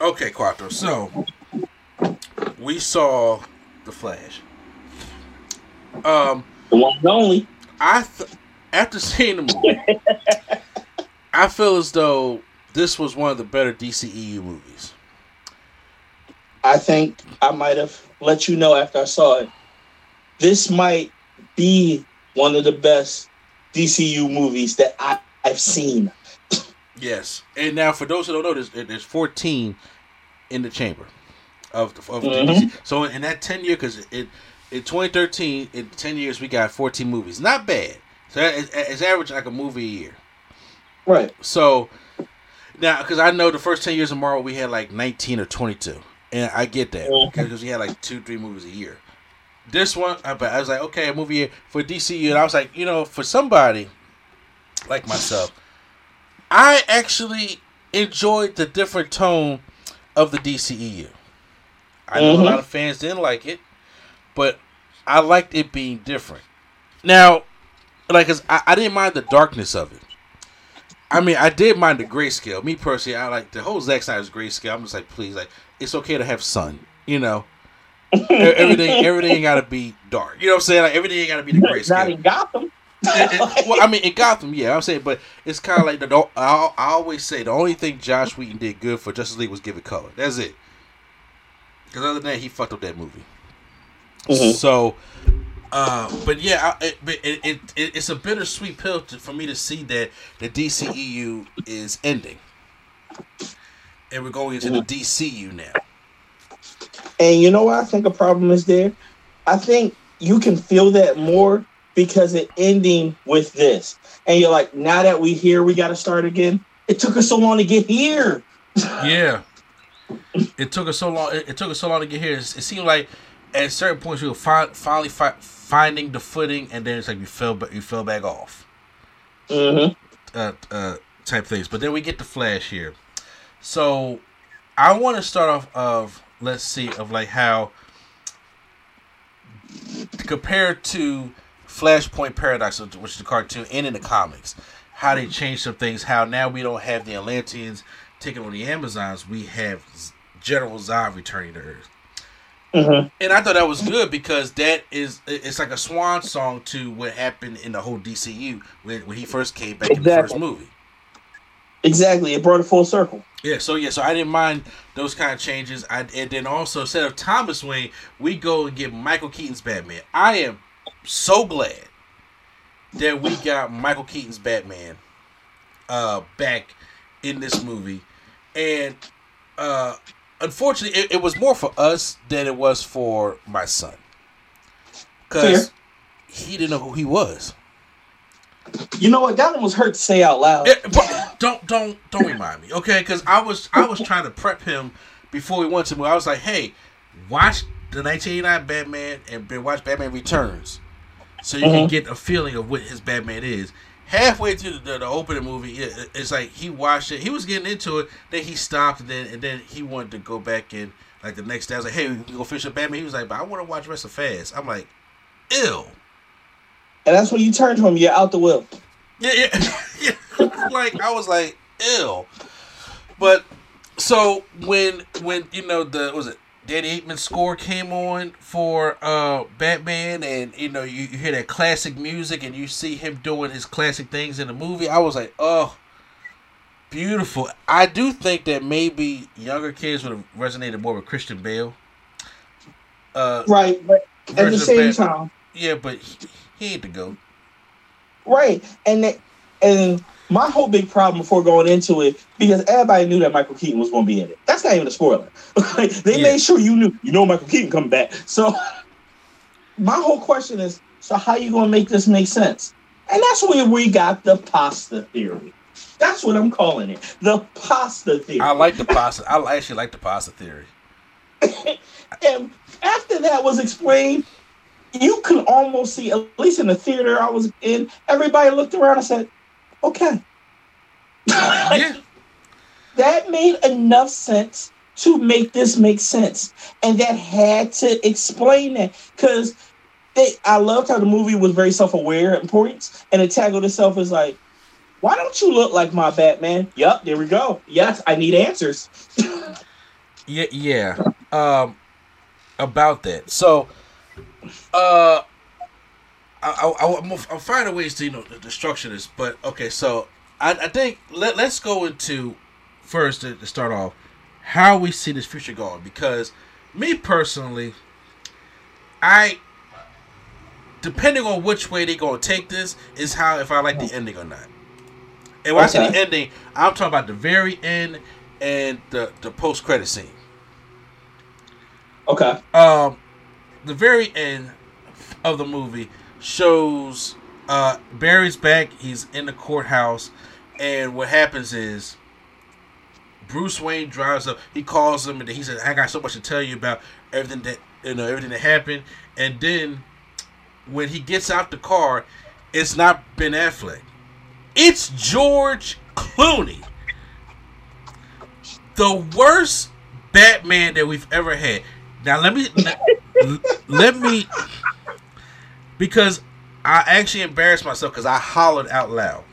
Okay, Quatro. So we saw the Flash. Um, the one only. I th- after seeing the movie, I feel as though this was one of the better DCEU movies. I think I might have let you know after I saw it. This might be one of the best DCU movies that I, I've seen. Yes, and now for those who don't know, there's, there's 14 in the chamber of the, of Mhm. the DC. So in that 10 year, because it in 2013, in 10 years, we got 14 movies. Not bad. So it's, it's average like a movie a year. Right. So now, because I know the first 10 years of Marvel, we had like 19 or 22, and I get that Mhm. because we had like two, three movies a year. This one, I, but I was like, okay, a movie year for DCU, and I was like, you know, for somebody like myself, I actually enjoyed the different tone of the DCEU. I know Mhm. a lot of fans didn't like it, but I liked it being different. Now, like, 'cause I, I didn't mind the darkness of it. I mean, I did mind the grayscale. Me personally, I like the whole Zack Snyder's grayscale. I'm just like, please, like, it's okay to have sun, you know. Everything, everything gotta be dark. You know what I'm saying? Like, everything gotta be the grayscale. Not in Gotham. It- it- well, I mean, in Gotham, yeah, I'm saying, but it's kind of like the. I, I always say the only thing Joss Whedon did good for Justice League was give it color. That's it. Because other than that, he fucked up that movie. Mhm. So, uh, but yeah, I, it, it, it, it it's a bittersweet pill to, for me to see that the DCEU is ending, and we're going into the DCU now. And you know what I think a problem is there? I think you can feel that more because it ending with this. And you're like, now that we here, we got to start again. It took us so long to get here. Yeah. It took us so long. It, it took us so long to get here. It, it seemed like at certain points we were fi- finally fi- finding the footing, and then it's like we fell, but we fell back off. Mm-hmm. uh, uh, type things. But then we get the Flash here. So I want to start off of let's see of like how compared to Flashpoint Paradox, which is the cartoon, and in the comics, how they changed some things. How now we don't have the Atlanteans taking on the Amazons. We have General Zod returning to Earth. Mm-hmm. And I thought that was good because that is it's like a swan song to what happened in the whole DCU when, when he first came back in the first movie. Exactly. It brought it full circle. Yeah, so yeah, so I didn't mind those kind of changes. I and then also instead of Thomas Wayne, we go and get Michael Keaton's Batman. I am so glad that we got Michael Keaton's Batman uh back in this movie. And uh unfortunately it, it was more for us than it was for my son. Cause he didn't know who he was. You know what? That one was hurt to say out loud. Yeah, but don't don't don't remind me, okay? Because I was I was trying to prep him before we went to movie. I was like, hey, watch the 1989 Batman and then watch Batman Returns, so you can Mhm. get a feeling of what his Batman is. Halfway through the, the, opening movie, it, it- it's like he watched it. He was getting into it. Then he stopped, and then and then he wanted to go back in. Like the next day, I was like, "Hey, we can go finish up Batman." He was like, "But I want to watch rest of Fast." I'm like, "Ew." And that's when you turn to him. You're out the will. Yeah, yeah, yeah. like I was like, ill. But so when when you know the what was it Danny Elfman score came on for uh Batman, and you know you, you hear that classic music, and you see him doing his classic things in the movie. I was like, oh, beautiful. I do think that maybe younger kids would have resonated more with Christian Bale. Uh, Right. But at the same Bat- time, yeah, but he, he ain't the goat. right. And that, and my whole big problem before going into it, because everybody knew that Michael Keaton was going to be in it. That's not even a spoiler. Like, they Yeah. made sure you knew. You know Michael Keaton coming back. So my whole question is, so how you going to make this make sense? And that's where we got the pasta theory. That's what I'm calling it. The pasta theory. I like the pasta. I actually like the pasta theory. And after that was explained, you can almost see, at least in the theater I was in, everybody looked around and said, okay. Yeah. that made enough sense to make this make sense. And that had to explain that. Because they I loved how the movie was very self aware at points, and it tackled itself as like, why don't you look like my Batman? Yep, there we go. Yes, I need answers. Yeah, yeah. Um, about that. So, uh, I, I, I'm, I'm finding ways to you know to structure this, but okay. So I, I think let let's go into first to, to start off how we see this future going because me personally, I depending on which way they're gonna take this is how if I like the ending or not. And when I say the ending, I'm talking about the very end and the the post credit scene. Okay. Um, the very end of the movie shows uh Barry's back. He's in the courthouse, and what happens is Bruce Wayne drives up. He calls him and he says, "I got so much to tell you about everything that you know, everything that happened." And then when he gets out the car, it's not Ben Affleck. It's George Clooney. The worst Batman that we've ever had. Now let me let, let me because I actually embarrassed myself because I hollered out loud.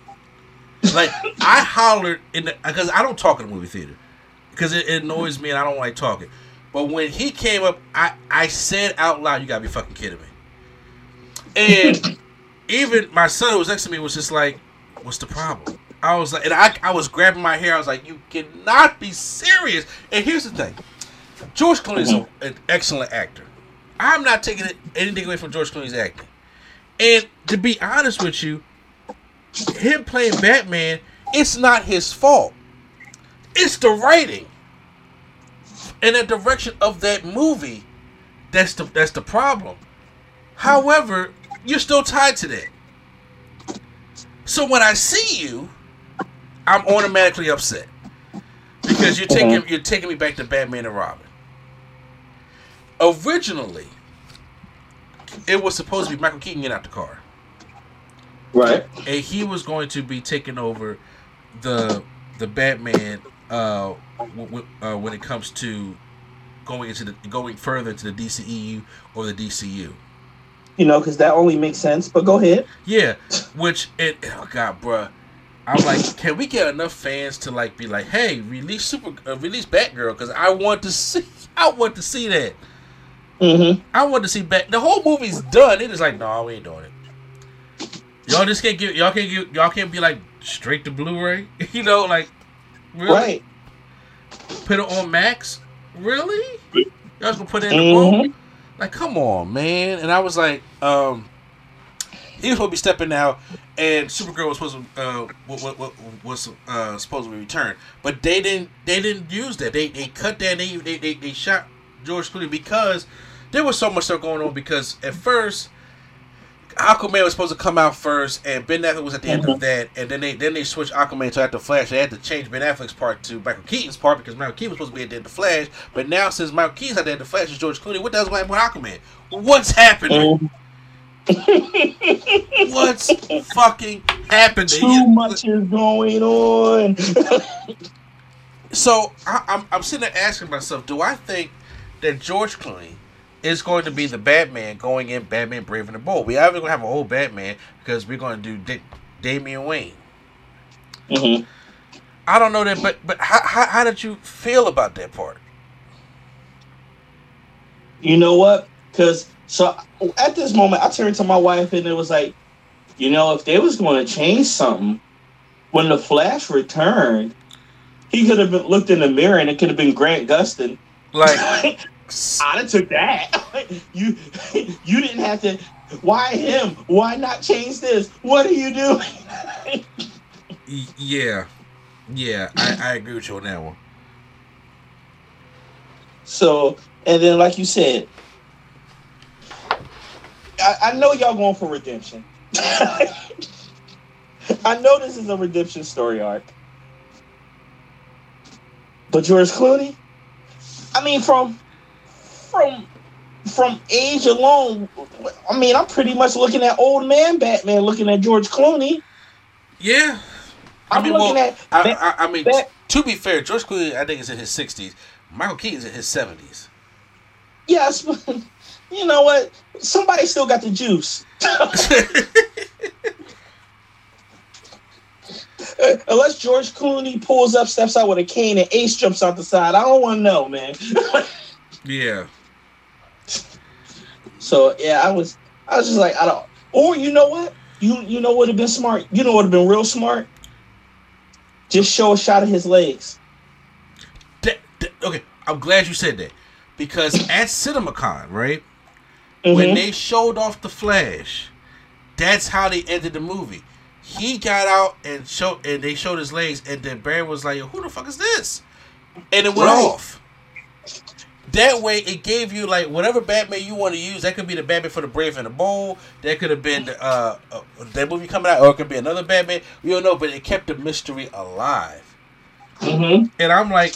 Like I hollered in the because I don't talk in the movie theater because it, it annoys me and I don't like talking. But when he came up, I I said out loud, "You gotta be fucking kidding me." And even my son who was next to me was just like, "What's the problem?" I was like, and I I was grabbing my hair. I was like, "You cannot be serious." And here's the thing: George Clooney is an excellent actor. I'm not taking anything away from George Clooney's acting. And to be honest with you, him playing Batman, it's not his fault. It's the writing and the direction of that movie. That's the that's the problem. However, you're still tied to that. So when I see you, I'm automatically upset because you're taking mm-hmm. you're taking me back to Batman and Robin. Originally, it was supposed to be Michael Keaton getting out the car Right. and he was going to be taking over the the Batman uh, w- w- uh, when it comes to going into the going further into the DCEU or the DCU. You know, because that only makes sense. But go ahead. Yeah, which it oh god, bruh. I'm like, can we get enough fans to like be like, hey, release super, uh, release Batgirl because I want to see, I want to see that. Mm-hmm. I want to see back. The whole movie's done. It is like, no, we ain't doing it. Y'all just can't give. Y'all can't give. Y'all can't be like straight to Blu-ray. you know, like really Right. put it on Max. Really? Y'all just gonna put it in the Mhm. vault? Like, come on, man. And I was like, um, he was supposed to be stepping out, and Supergirl was supposed to uh, what, what, what, was uh, supposed to be returned, but they didn't. They didn't use that. They they cut that. They they they, they shot George Clooney because there was so much stuff going on. Because at first. Aquaman was supposed to come out first, and Ben Affleck was at the end of that, and then they then they switched Aquaman to after Flash. They had to change Ben Affleck's part to Michael Keaton's part because Michael Keaton was supposed to be at the end of Flash, but now since Michael Keaton's at the end of Flash, it's George Clooney. What the hell's going on with Aquaman? What's happening? Mhm. What's fucking happening? Too much is going on. So I, I'm I'm sitting there asking myself, do I think that George Clooney is going to be the Batman going in Batman Brave and the Bold? We either going to have a whole Batman because we're going to do da- Damian Wayne. hmm I don't know that, but but how, how how did you feel about that part? You know what? Because so at this moment, I turned to my wife and it was like, you know, if they was going to change something, when the Flash returned, he could have been looked in the mirror and it could have been Grant Gustin. Like, I'd have took that. you you didn't have to. Why him? Why not change this? What are you doing? yeah, yeah, I, I agree with you on that one. So, and then, like you said, I, I know y'all going for redemption. I know this is a redemption story arc. But George Clooney, I mean, from from from age alone, I mean, I'm pretty much looking at old man Batman, looking at George Clooney. Yeah, I I'm mean, looking well, at I, I, I mean, to be fair, George Clooney, I think is in his sixties. Michael Keaton's in his seventies. yes, but you know what? Somebody still got the juice. uh, unless George Clooney pulls up, steps out with a cane, and Ace jumps out the side. I don't want to know, man. yeah. So yeah, I was, I was just like, I don't. Or you know what? You you know what would have been smart. You know what would have been real smart. Just show a shot of his legs. That, that, okay, I'm glad you said that because at CinemaCon, right, mm-hmm. when they showed off the Flash, that's how they ended the movie. He got out and showed, and they showed his legs, and then Barry was like, "Who the fuck is this?" And it went right. off. That way, it gave you like whatever Batman you want to use. That could be the Batman for the Brave and the Bold. That could have been the, uh, uh, that movie coming out, or it could be another Batman. We don't know, but it kept the mystery alive. Mm-hmm. And I'm like,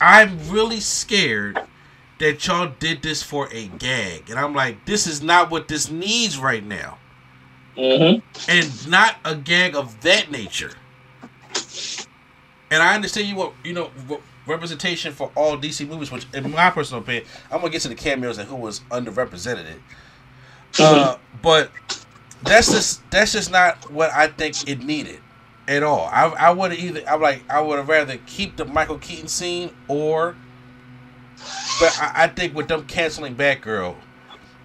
I'm really scared that y'all did this for a gag, and I'm like, this is not what this needs right now, mm-hmm. and not a gag of that nature. And I understand you want you know representation for all DC movies, which, in my personal opinion, I'm gonna get to the cameos and who was underrepresented. Mm-hmm. Uh, but that's just that's just not what I think it needed at all. I I would either I'm like I would have rather keep the Michael Keaton scene or, but I, I think with them canceling Batgirl,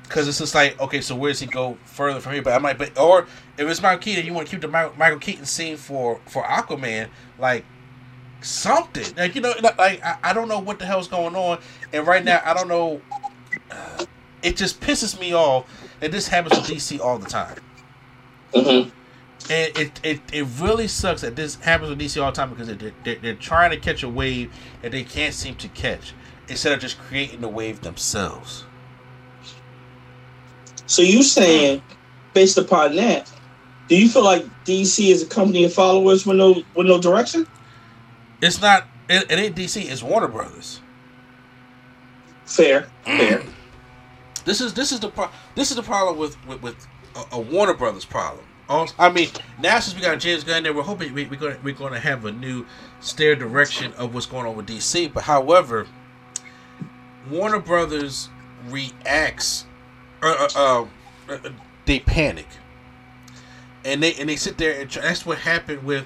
because it's just like okay, so where does he go further from here? But I'm like, but or if it's Michael Keaton, you want to keep the Michael Keaton scene for for Aquaman, like something. Like you know, like I, I don't know what the hell's going on, and right now I don't know. Uh, it just pisses me off, and this happens with DC all the time. Mm-hmm. And it, it, it really sucks that this happens with DC all the time because they're, they're, they're trying to catch a wave that they can't seem to catch instead of just creating the wave themselves. So you saying, based upon that, do you feel like DC is a company of followers with no with no direction? It's not. It, it ain't DC. It's Warner Brothers. Fair. Fair. This is this is the pro- this is the problem with with, with a, a, Warner Brothers problem. Also, I mean, now since we got James Gunn there, we're hoping we, are going we're going to have a new stare direction of what's going on with DC. But however, Warner Brothers reacts. Uh, uh, uh, uh they panic, and they and they sit there and try, that's what happened with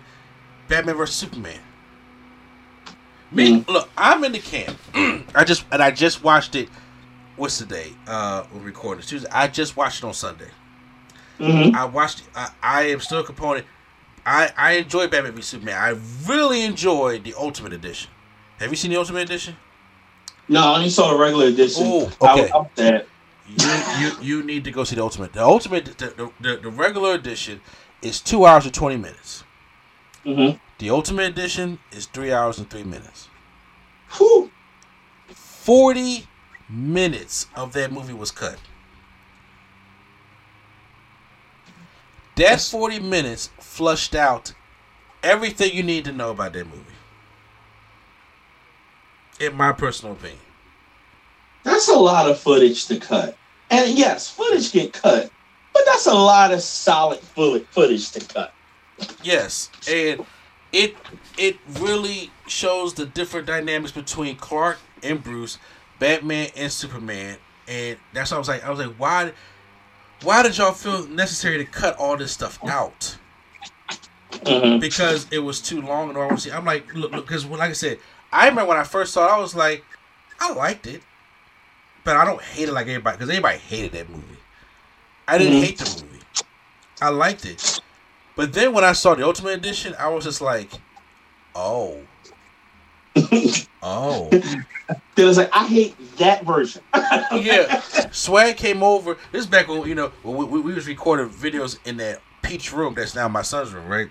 Batman vs Superman. Me, mm. look, I'm in the camp. I just and I just watched it. What's the day? Uh, we're recording Tuesday. I just watched it on Sunday. Mm-hmm. I watched. I, I am still a component. I I enjoy Batman v Superman. I really enjoyed the Ultimate Edition. Have you seen the Ultimate Edition? No, I only saw the regular edition. Oh, okay. I, you, you you need to go see the Ultimate. The Ultimate, the, the, the regular edition is two hours and twenty minutes. Mm-hmm. The Ultimate Edition is three hours and three minutes. Whew. 40 minutes of that movie was cut. That 40 minutes flushed out everything you need to know about that movie. In my personal opinion. That's a lot of footage to cut. And yes, footage get cut, but that's a lot of solid footage to cut. Yes, and it it really shows the different dynamics between Clark and Bruce, Batman and Superman, and that's why I was like, I was like, why, why did y'all feel necessary to cut all this stuff out? Mm-hmm. Because it was too long and all. See. I'm like, look, because like I said, I remember when I first saw it, I was like, I liked it, but I don't hate it like everybody because everybody hated that movie. I didn't mm-hmm. hate the movie. I liked it. But then when I saw the Ultimate Edition, I was just like, oh. oh. It was like, I hate that version. yeah. Swag came over. This is back when, you know, we, we, we was recording videos in that peach room that's now my son's room, right?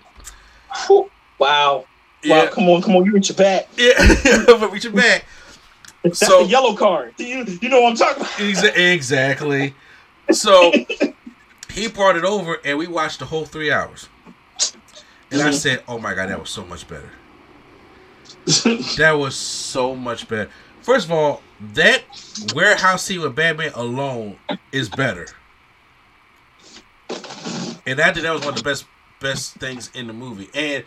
Wow. Yeah. Wow, come on, come on, you reach your back. Yeah, but reach your back. That's so, the yellow card. You, you know what I'm talking about? Exactly. So he brought it over and we watched the whole three hours. And mm-hmm. I said, "Oh my god, that was so much better. that was so much better." First of all, that warehouse scene with Batman alone is better, and I think that was one of the best best things in the movie. And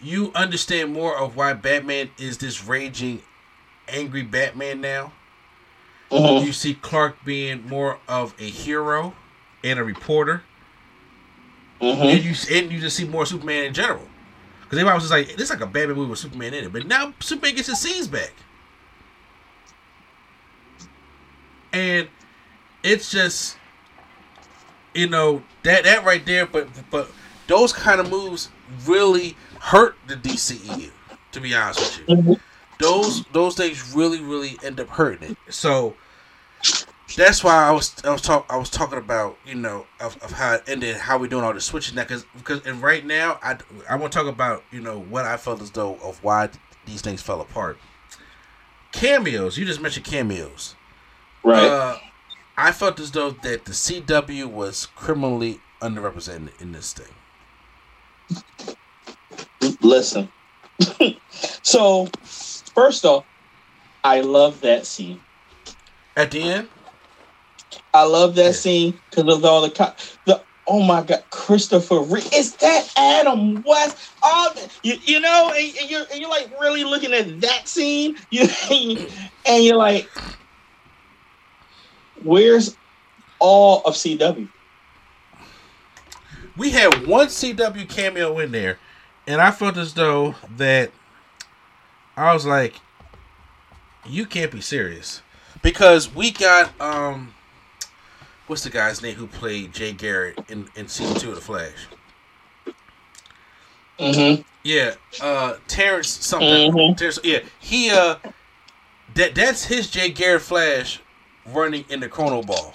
you understand more of why Batman is this raging, angry Batman now. Mm-hmm. You see Clark being more of a hero and a reporter Mm-hmm. And you and you just see more Superman in general. Because everybody was just like, this is like a Batman movie with Superman in it. But now Superman gets his scenes back. And it's just, you know, that that right there. But but those kind of moves really hurt the DCEU. To be honest with you, Mhm. those those things really really end up hurting it. So that's why I was I was talk I was talking about you know of, of how it ended, how we doing all the switching that because because and right now I I want to talk about you know what I felt as though of why these things fell apart. Cameos, you just mentioned cameos. Right. Uh, I felt as though that the CW was criminally underrepresented in this thing. Listen. so, first off, I love that scene. At the end, I love that scene because of all the co- the oh my god, Christopher Reeve. Is that Adam West? All the, you, you know, and, and you're and you're like really looking at that scene, you and you're like, where's all of CW? we had one CW cameo in there, and I felt as though that I was like, "You can't be serious," because we got um, what's the guy's name who played Jay Garrick in in season two of The Flash? Mm-hmm. Yeah, uh, Terrence something. Mhm. Terrence, yeah, he uh, that that's his Jay Garrick Flash running in the Chronobowl.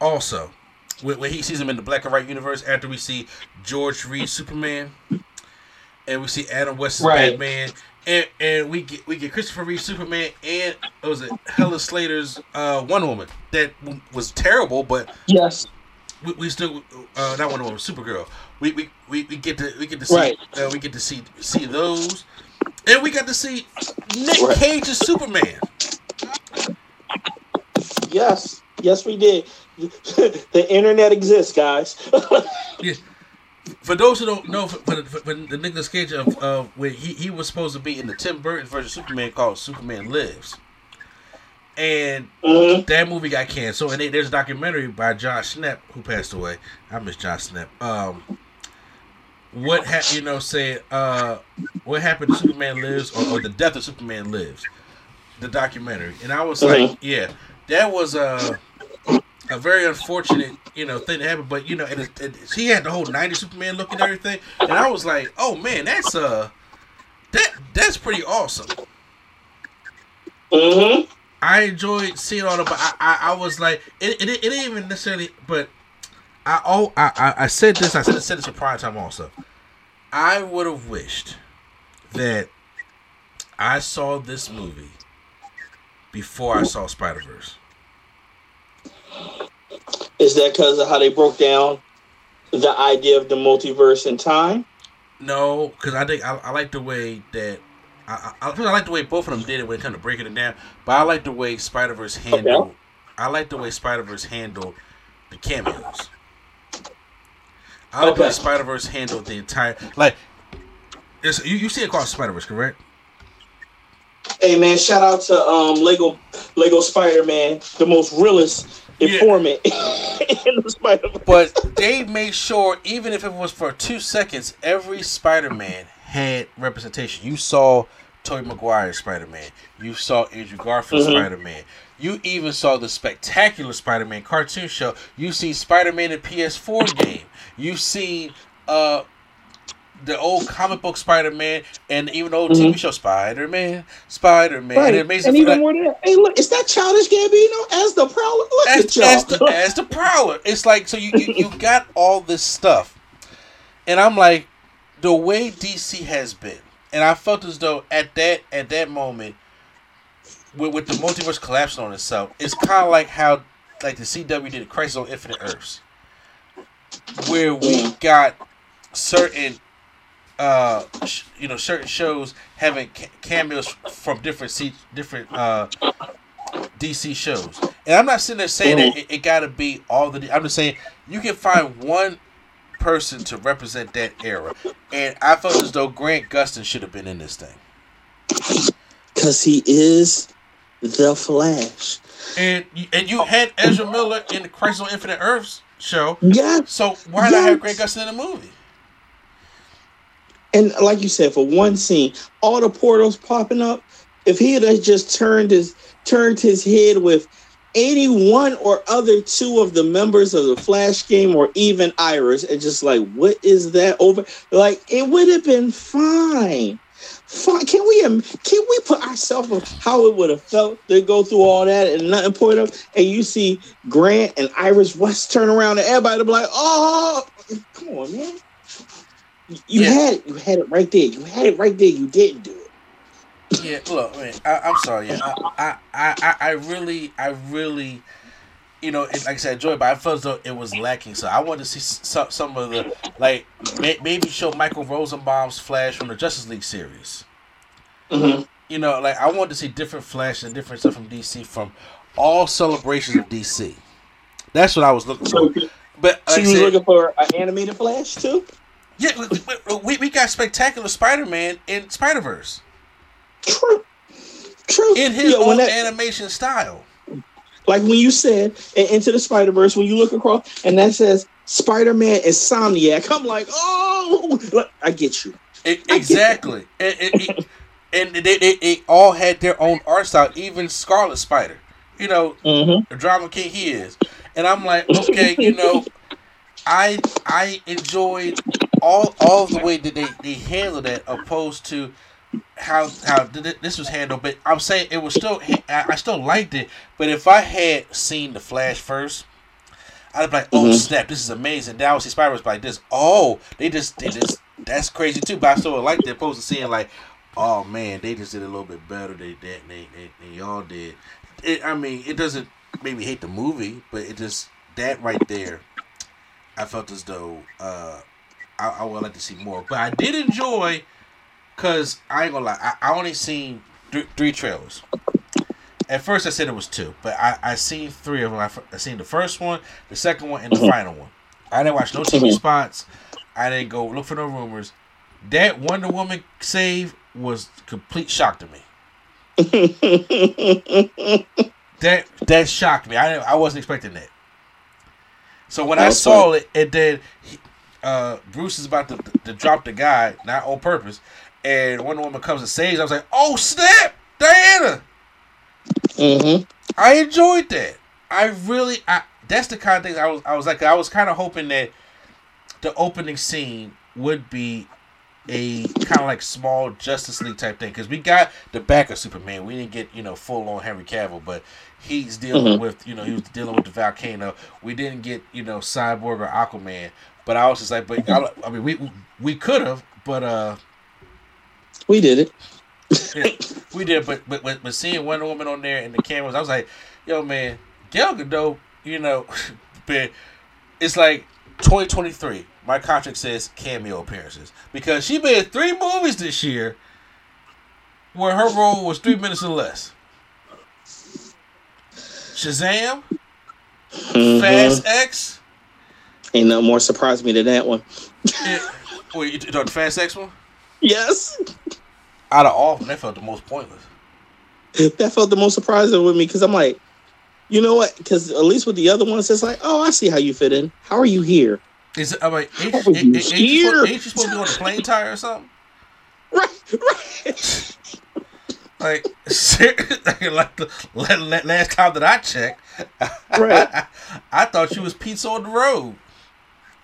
Also, when, when he sees him in the black and white universe, after we see George Reed Superman, and we see Adam West's Right. Batman, and and we get we get Christopher Reeve Superman, and what was it Helen Slater's uh, Wonder Woman that w- was terrible, but Yes. we, we still uh, not Wonder Woman, Supergirl. We, we, we, we get to we get to see Right. uh, we get to see see those, and we got to see Nick Right. Cage's Superman. Yes. Yes, we did. the internet exists, guys. For those who don't know, for, for, for, for the Nicolas Cage of uh, where he, he was supposed to be in the Tim Burton version of Superman called Superman Lives, and Mhm. that movie got canceled. And they, there's a documentary by Jon Schnepp who passed away. I miss Jon Schnepp. Um, what ha- you know say uh, what happened to Superman Lives or, or the death of Superman Lives, the documentary. And I was like, yeah, that was a a very unfortunate you know thing to happen. But you know, and it, it, he had the whole '90s Superman look and everything, and I was like, oh man, that's uh that that's pretty awesome. Mhm. I enjoyed seeing all the, but I, I, I was like, it, it, it didn't even necessarily, but I, oh, I, I, I said this, I said, said this in prior time also. I would have wished that I saw this movie before I saw Spider Verse. Is that because of how they broke down the idea of the multiverse in time? No, because I think I, I like the way that I, I, I like the way both of them did it when it comes to breaking it down. But I like the way Spider Verse handled. I like the way Spider Verse handled the cameos. I like the way Okay. Spider Verse handled the entire like. It's, you you see it called Spider Verse, correct? Hey man, shout out to um Lego Lego Spider Man, the most realest. Informant in the. But they made sure, even if it was for two seconds, every Spider Man had representation. You saw Tobey Maguire's Spider Man. You saw Andrew Garfield's Mhm. Spider Man. You even saw the spectacular Spider Man cartoon show. You see Spider Man in PS4 game. You see uh the old comic book Spider Man and even the old TV mm-hmm. show Spider Man, Spider Man, Right. and Amazing And even more than that, hey look, is that childish Gambino as the Prowler? Look as, at y'all. as the as the prowler. It's like so you, you you got all this stuff, and I'm like, the way DC has been, and I felt as though at that at that moment, with, with the multiverse collapsing on itself, it's kind of like how like the CW did Crisis on Infinite Earths, where we mm. got certain. Uh, sh- you know, certain shows having ca- cameos from different different uh DC shows. And I'm not sitting there saying that it, it got to be all the. I'm just saying you can find one person to represent that era, and I felt as though Grant Gustin should have been in this thing. Because he is the Flash. And you- and you had Ezra Miller in the Crisis on Infinite Earths show, Yeah. so why not have Grant Gustin in the movie? And like you said, for one scene, all the portals popping up. If he had just turned his turned his head with any one or other two of the members of the Flash game, or even Iris, and just like, what is that over? Like, it would have been fine. Fine. Can we can we put ourselves on how it would have felt to go through all that and nothing point up, and you see Grant and Iris West turn around and everybody be like, oh, come on, man. You Yeah. had it. You had it right there. You had it right there. You didn't do it. Yeah, look, man, I, I'm sorry. Yeah, I, I, I, I really, I really, you know, it, like I said, it, but I felt as though it was lacking. So I wanted to see some, some of the, like, may, maybe show Michael Rosenbaum's Flash from the Justice League series. Mm-hmm. You know, like I wanted to see different Flash and different stuff from DC from all celebrations of DC. That's what I was looking for. But so like you I was said, looking for an animated Flash too? Yeah, we, we, got spectacular Spider-Man in Spider-Verse True. True. in his own that- animation style. like when you said in Into the Spider Verse, when you look across and that says Spider Man Insomniac, I'm like, oh, look, I get you. It, I get exactly. And, and, and they, they, they all had their own art style, even Scarlet Spider. You know, Mm-hmm. the drama king he is. And I'm like, okay, you know, I I enjoyed all all the way that they, they handled it, opposed to how how th- th- this was handled. But I'm saying it was still I still liked it. But if I had seen the Flash first, I'd be like, oh Mhm. snap, this is amazing. Now I see Spider was like this. Oh, they just they just that's crazy too. But I still liked it opposed to seeing like, oh man, they just did a little bit better than they they, they, they y'all did. It, I mean, it doesn't make me hate the movie, but it just that right there, I felt as though uh, I, I would like to see more. But I did enjoy, cause I ain't gonna lie, I, I only seen th- three trailers. At first, I said it was two, but I I seen three of them. I, f- I seen the first one, the second one, and the final one. I didn't watch no TV Mhm. spots. I didn't go look for no rumors. That Wonder Woman save was complete shock to me. That that shocked me. I I wasn't expecting that. So when I saw it, and then he, uh, Bruce is about to, to drop the guy, not on purpose, and Wonder Woman comes and saves. I was like, "Oh snap, Diana!" mm-hmm. I enjoyed that. I really, I that's the kind of thing I was. I was like, I was kind of hoping that the opening scene would be a kind of like small Justice League type thing because we got the back of Superman. We didn't get you know full on Henry Cavill, but he's dealing Mhm. with you know he was dealing with the volcano. We didn't get you know Cyborg or Aquaman, but I was just like, but I, I mean we we could have, but uh We did it. yeah, we did, but, but but seeing Wonder Woman on there and the cameras, I was like, yo man, Gal Gadot, you know, but it's like 2023. My contract says cameo appearances because she made three movies this year where her role was three minutes or less. Shazam, Mhm. Fast X. Ain't no more surprised me than that one. It, wait, you talking the Fast X one? Yes. Out of all of them, that felt the most pointless. That felt the most surprising with me because I'm like, you know what? Because at least with the other ones, it's like, oh, I see how you fit in. How are you here? Is it, ain't, How ain't, are you ain't, ain't, you here? supposed, ain't you supposed to be on a plane tire or something? Right, right. Like, like the la- la- last time that I checked, Right. I thought you was pizza on the road.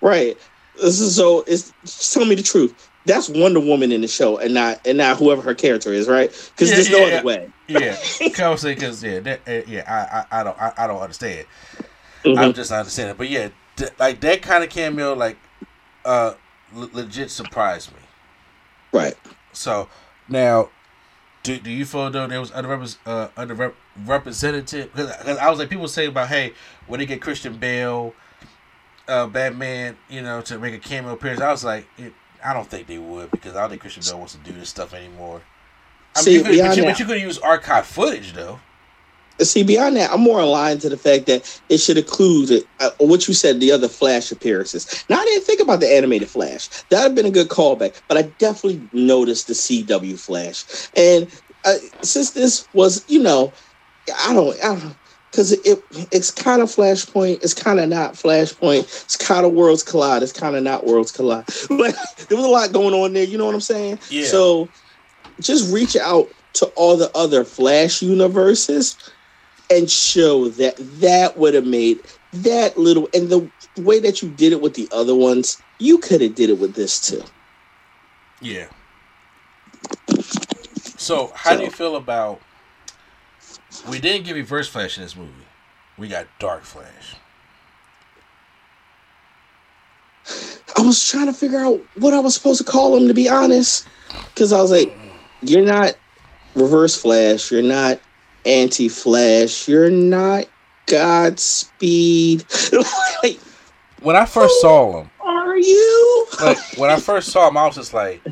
Right. This is so. It's just tell me the truth. That's Wonder Woman in the show, and not and not whoever her character is, right? Because Yeah, there's no yeah, other yeah. way. Yeah, cause because yeah, that, uh, yeah, I, I, I don't, I, I don't understand. Mhm. I'm just not understanding. But yeah, like that kind of cameo, like, uh, le- legit surprised me. Right. So now, do, do you feel though there was underrepres- uh, underrepresented? Because I was like, people say about, hey, when they get Christian Bale, uh, Batman, you know, to make a cameo appearance, I was like, it, I don't think they would because I don't think Christian Bale wants to do this stuff anymore. I See, mean, you could, but, you, but you could use archive footage though. See, beyond that, I'm more aligned to the fact that it should include uh, what you said, the other Flash appearances. Now, I didn't think about the animated Flash. That would have been a good callback, but I definitely noticed the CW Flash. And uh, since this was, you know, I don't, I don't because it, it, it's kind of Flashpoint, it's kind of not Flashpoint, it's kind of Worlds Collide, it's kind of not Worlds Collide. Like there was a lot going on there. You know what I'm saying? Yeah. So just reach out to all the other Flash universes and show that that would have made that little and the way that you did it with the other ones, you could have did it with this too. Yeah. So, how So- do you feel about? We didn't get Reverse Flash in this movie. We got Dark Flash. I was trying to figure out what I was supposed to call him to be honest, because I was like, "You're not Reverse Flash. You're not Anti Flash. You're not Godspeed. like, When I first saw him, are you?" like when I first saw him, I was just like,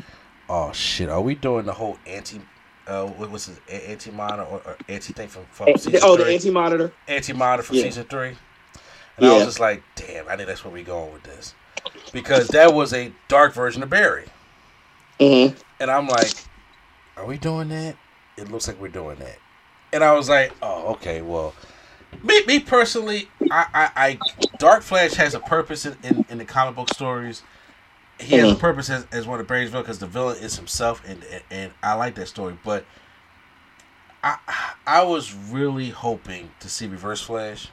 "Oh shit, are we doing the whole anti, uh, what was it, anti monitor or, or anti thing from, from season oh, the? Anti Monitor. anti monitor from Yeah. season three?" And I was just like, "Damn, I think that's where we going with this," because that was a dark version of Barry. hmm And I'm like, are we doing that? It looks like we're doing that. And I was like, oh, okay, well, me, me personally, I, I, I Dark Flash has a purpose in, in, in the comic book stories. He has a Mhm. purpose as, as one of Barry's villains because the villain is himself, and, and and I like that story. But I I was really hoping to see Reverse Flash.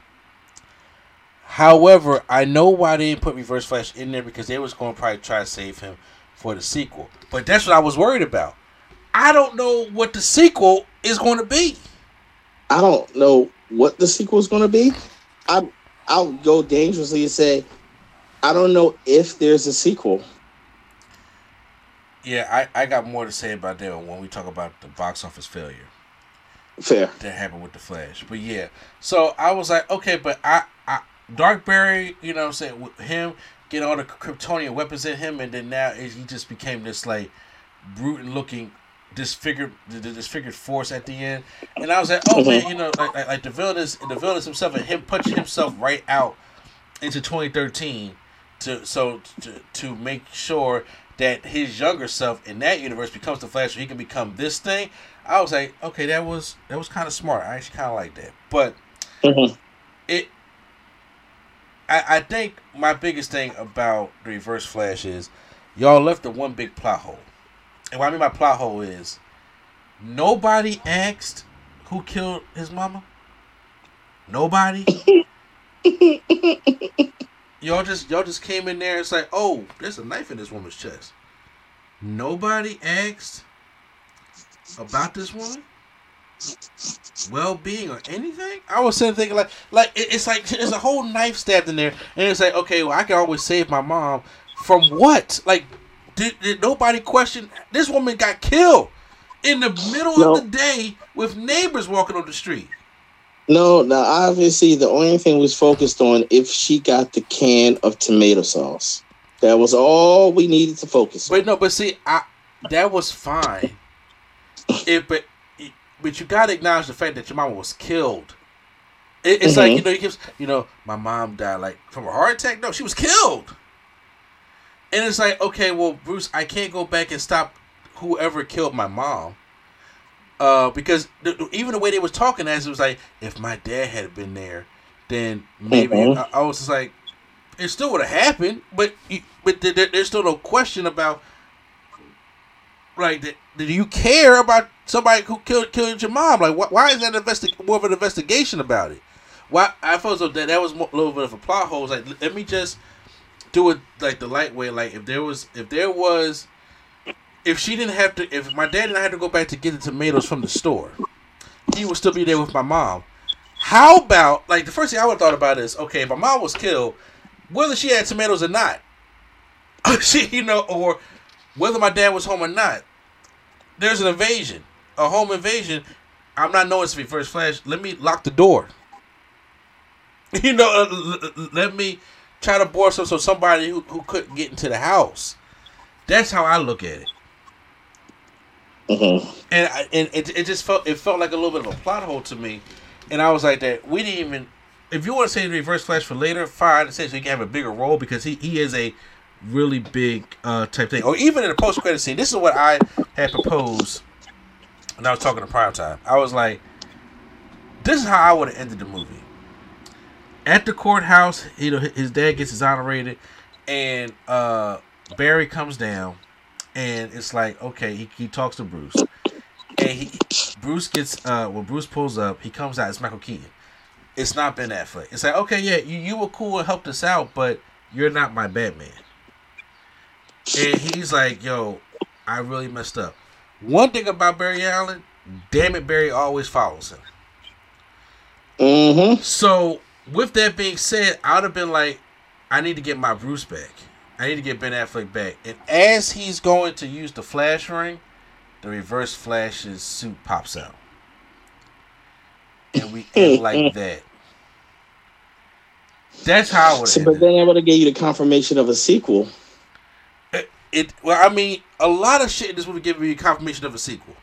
However, I know why they didn't put Reverse Flash in there because they was going to probably try to save him for the sequel. But that's what I was worried about. I don't know what the sequel is going to be. I don't know what the sequel is going to be. I I'll go dangerously and say, I don't know if there's a sequel. Yeah, I, I got more to say about that when we talk about the box office failure Fair. that happened with the Flash. But yeah, so I was like, okay, but I, I Dark Barry, you know, what I'm saying with him get all the Kryptonian weapons in him, and then now he just became this like brutal looking disfigured the the disfigured force at the end. And i was like oh man you know like, like, like the villain is the villain is himself and him punching himself right out into 2013 to so to, to make sure that his younger self in that universe becomes the flash so he can become this thing. I was like okay that was that was kind of smart. I actually kind of like that. But Mhm. it I, I think my biggest thing about the reverse flash is y'all left the one big plot hole and what I mean by plot hole is nobody asked who killed his mama. Nobody. y'all just y'all just came in there. It's like, oh, there's a knife in this woman's chest. Nobody asked about this woman, well being or anything. I was sitting thinking like, like it- it's like there's a whole knife stabbed in there, and it's like, okay, well, I can always save my mom from what? Like, did, did nobody question this woman got killed in the middle No. of the day with neighbors walking on the street? No, now obviously the only thing was focused on if she got the can of tomato sauce. That was all we needed to focus on. But no, but see, I that was fine. It, but but you gotta acknowledge the fact that your mama was killed. It, it's like Mhm. you know, you keep, you know, my mom died like from a heart attack. No, she was killed. And it's like, okay, well, Bruce, I can't go back and stop whoever killed my mom. Uh, because even the way they was talking as it was like, if my dad had been there, then maybe Mhm. I, I was just like, it still would have happened, but you- but there, there- there's still no question about like that. Do you care about somebody who killed killed your mom? Like, wh- why is that investi- more of an investigation about it? Why I felt so that that was more, a little bit of a plot hole. It's like, let me just do it like the light way. Like, if there was, if there was, if she didn't have to, if my dad didn't have to go back to get the tomatoes from the store, he would still be there with my mom. How about like the first thing I would have thought about is okay, if my mom was killed, whether she had tomatoes or not, she you know, or whether my dad was home or not, there's an invasion, a home invasion. I'm not knowing it's reverse flash. Let me lock the door. You know, let me try to board some so somebody who, who couldn't get into the house. That's how I look at it. Mhm. And I, and it, it just felt it felt like a little bit of a plot hole to me, and I was like that we didn't even. If you want to say the reverse flash for later, fine. Say so he can have a bigger role because he, he is a really big uh, type thing. Or even in the post credit scene, this is what I had proposed when I was talking to Prime Time. I was like, this is how I would have ended the movie. At the courthouse, you know, his dad gets exonerated, and uh, Barry comes down, and it's like, okay, he, he talks to Bruce, and he Bruce gets uh, when Bruce pulls up, he comes out. It's Michael Keaton. It's not Ben Affleck. It's like, okay, yeah, you you were cool and helped us out, but you're not my Batman. And he's like, yo, I really messed up. One thing about Barry Allen, damn it, Barry always follows him. Mm-hmm. So, with that being said, I would have been like, I need to get my Bruce back. I need to get Ben Affleck back. And as he's going to use the flash ring, the reverse flash's suit pops out. And we end like that. That's how I would So, but then I would have gave you the confirmation of a sequel. it well i mean a lot of shit in this movie give me confirmation of a sequel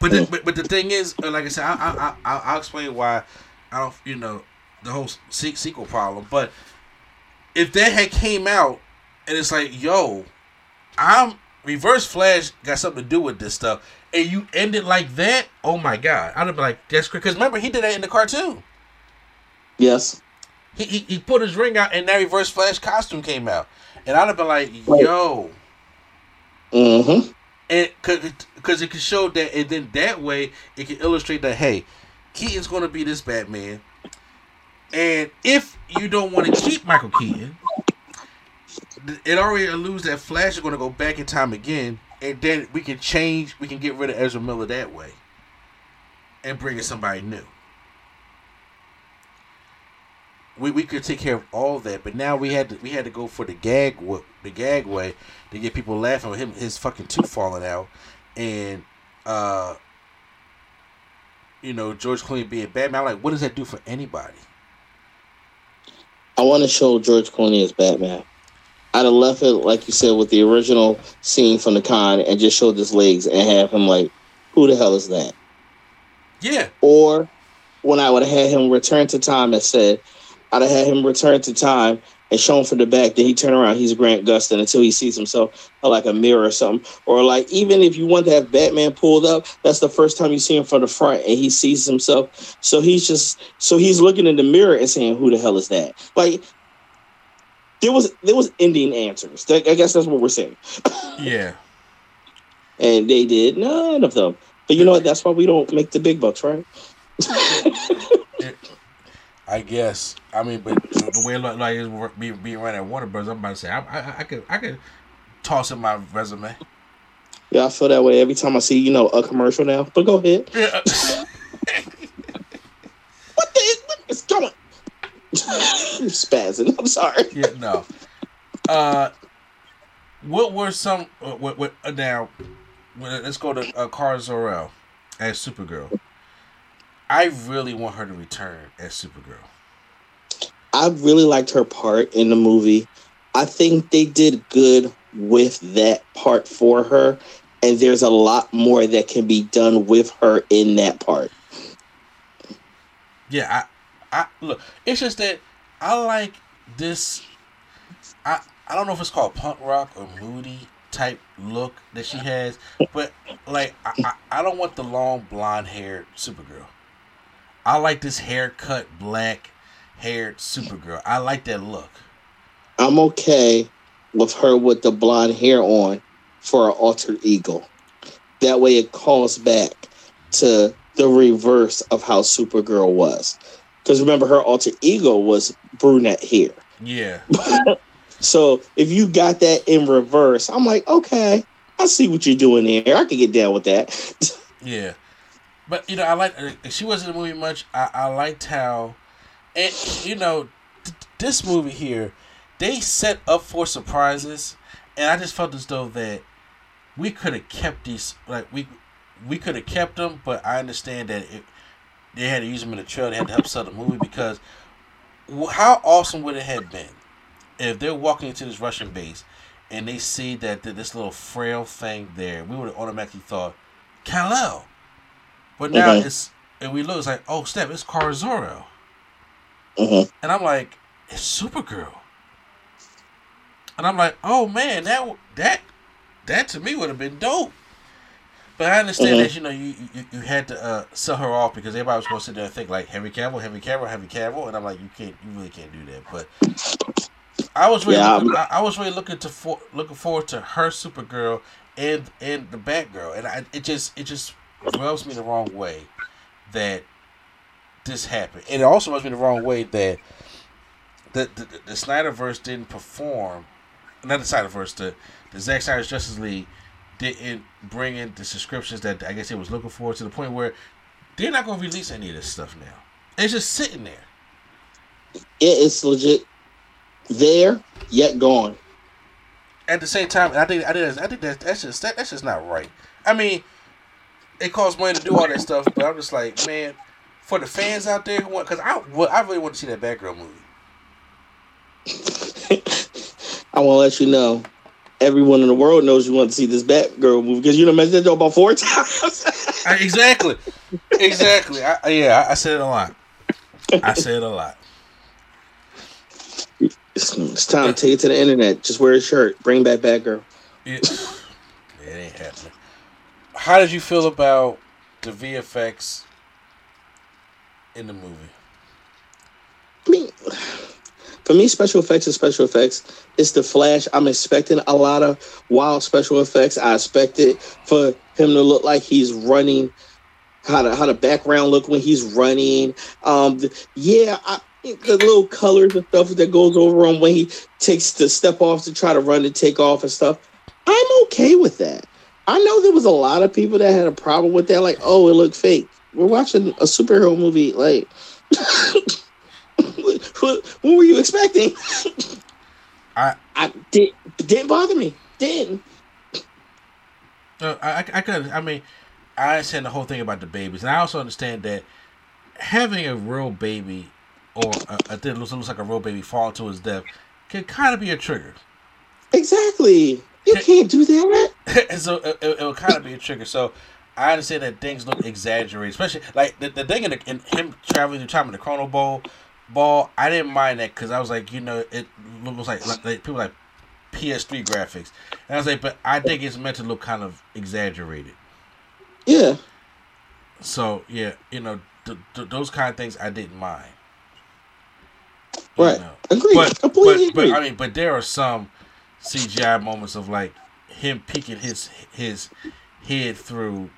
but the, but, but the thing is uh, like i said I, I, I, i'll explain why i don't you know the whole sequel problem but if that had came out and it's like yo i'm reverse flash got something to do with this stuff and you end it like that oh my god. I'd have been like that's because remember he did that in the cartoon. Yes. he, he, he put his ring out and that reverse flash costume came out. And i'd have been like yo. Mm-hmm. and because it could show that, and then that way it can illustrate that hey, Keaton's going to be this Batman, and if you don't want to keep Michael Keaton, it already alludes that Flash is going to go back in time again, and then we can change, we can get rid of Ezra Miller that way, and bring in somebody new. We, we could take care of all that, but now we had to we had to go for the gag the gag way to get people laughing with him his fucking tooth falling out, and uh, you know George Clooney being Batman. I'm like, what does that do for anybody? I want to show George Clooney as Batman. I'd have left it like you said with the original scene from the con and just showed his legs and have him like, who the hell is that? Yeah, Or when I would have had him return to time and said, I'd have had him return to time and show him from the back. Then he turn around, he's Grant Gustin until he sees himself uh, like a mirror or something. Or like even if you want to have Batman pulled up, that's the first time you see him from the front and he sees himself. So he's just so he's looking in the mirror and saying, "Who the hell is that?" Like there was there was ending answers. I guess that's what we're saying. yeah. And they did none of them. But you know what? That's why we don't make the big bucks, right? I guess. I mean, but the way it look like it's wor- be being run at Warner Bros. I'm about to say I, I, I could I could toss in my resume. Yeah, I feel that way every time I see, you know, a commercial now. But go ahead. Yeah. What the what is going? You're spazzing. I'm sorry. Yeah, no. Uh, what were some? Uh, what? What? Uh, now, let's go to uh, Kara Zor-El as Supergirl. I really want her to return as Supergirl. I really liked her part in the movie. I think they did good with that part for her, and there's a lot more that can be done with her in that part. Yeah, I, I look. It's just that I like this. I I don't know if it's called punk rock or moody type look that she has, but like I, I, I don't want the long blonde haired Supergirl. I like this haircut black haired Supergirl. I like that look. I'm okay with her with the blonde hair on for an alter ego. That way it calls back to the reverse of how Supergirl was. Because remember, her alter ego was brunette hair. Yeah, So if you got that in reverse, I'm like, okay, I see what you're doing there. I can get down with that. yeah. But you know, I like she wasn't in the movie much. I, I liked how, and you know, th- this movie here, they set up for surprises, and I just felt as though that we could have kept these like we we could have kept them, but I understand that it, they had to use them in the trailer. They had to help sell the movie because how awesome would it have been if they're walking into this Russian base and they see that th- this little frail thing there? We would have automatically thought Kal-El. But now Mhm. it's and we look, it's like, oh snap, it's Kara Zor-El. Mhm. And I'm like, it's Supergirl. And I'm like, oh man, that that that to me would have been dope. But I understand mm-hmm. that you know you, you, you had to uh, sell her off because everybody was going to sit there and think like Henry Cavill, Henry Cavill, Henry Cavill, and I'm like you can't, you really can't do that. But I was really, yeah, looking, I, I, was really looking to for, looking forward to her Supergirl and and the Batgirl, and I, it just it just rubs me the wrong way that this happened, and it also rubs me the wrong way that the the, the Snyderverse didn't perform, not the Snyderverse, the the Zack Snyder's Justice League didn't bring in the subscriptions that I guess they was looking for to the point where they're not going to release any of this stuff now. It's just sitting there. It's legit there yet gone. At the same time, I think I think I think that that's just that, that's just not right. I mean, it costs money to do all that stuff, but I'm just like, man, for the fans out there who want, because I I really want to see that Batgirl movie. I want to let you know everyone in the world knows you want to see this Batgirl movie because you know mentioned that about four times. exactly, exactly. I, yeah, I said it a lot. I said it a lot. It's, it's time to take it to the internet. Just wear a shirt. Bring back Batgirl. Yeah, it ain't happening. How did you feel about the VFX in the movie? I mean, for me, special effects is special effects. It's the Flash. I'm expecting a lot of wild special effects. I expected for him to look like he's running, how the how the background look when he's running. Um, yeah, I, the little colors and stuff that goes over him when he takes the step off to try to run and take off and stuff. I'm okay with that. I know there was a lot of people that had a problem with that, like, oh, it looked fake. We're watching a superhero movie, like. what, what were you expecting? I I did didn't bother me. Didn't. Uh, I I could I mean I understand the whole thing about the babies, and I also understand that having a real baby or a, a thing that looks, looks like a real baby fall to his death can kind of be a trigger. Exactly. You can, can't do that. so it, it, it will kind of be a trigger. So I understand that things look exaggerated, especially like the, the thing in, the, in him traveling through time in the Chronobowl ball, I didn't mind that because I was like, you know, it looks like, like, people like PS3 graphics, and I was like, but I think it's meant to look kind of exaggerated. Yeah. So yeah, you know, th- th- those kind of things I didn't mind. Right. Know. Agreed. But, Completely but, but I mean, but there are some CGI moments of like him peeking his his head through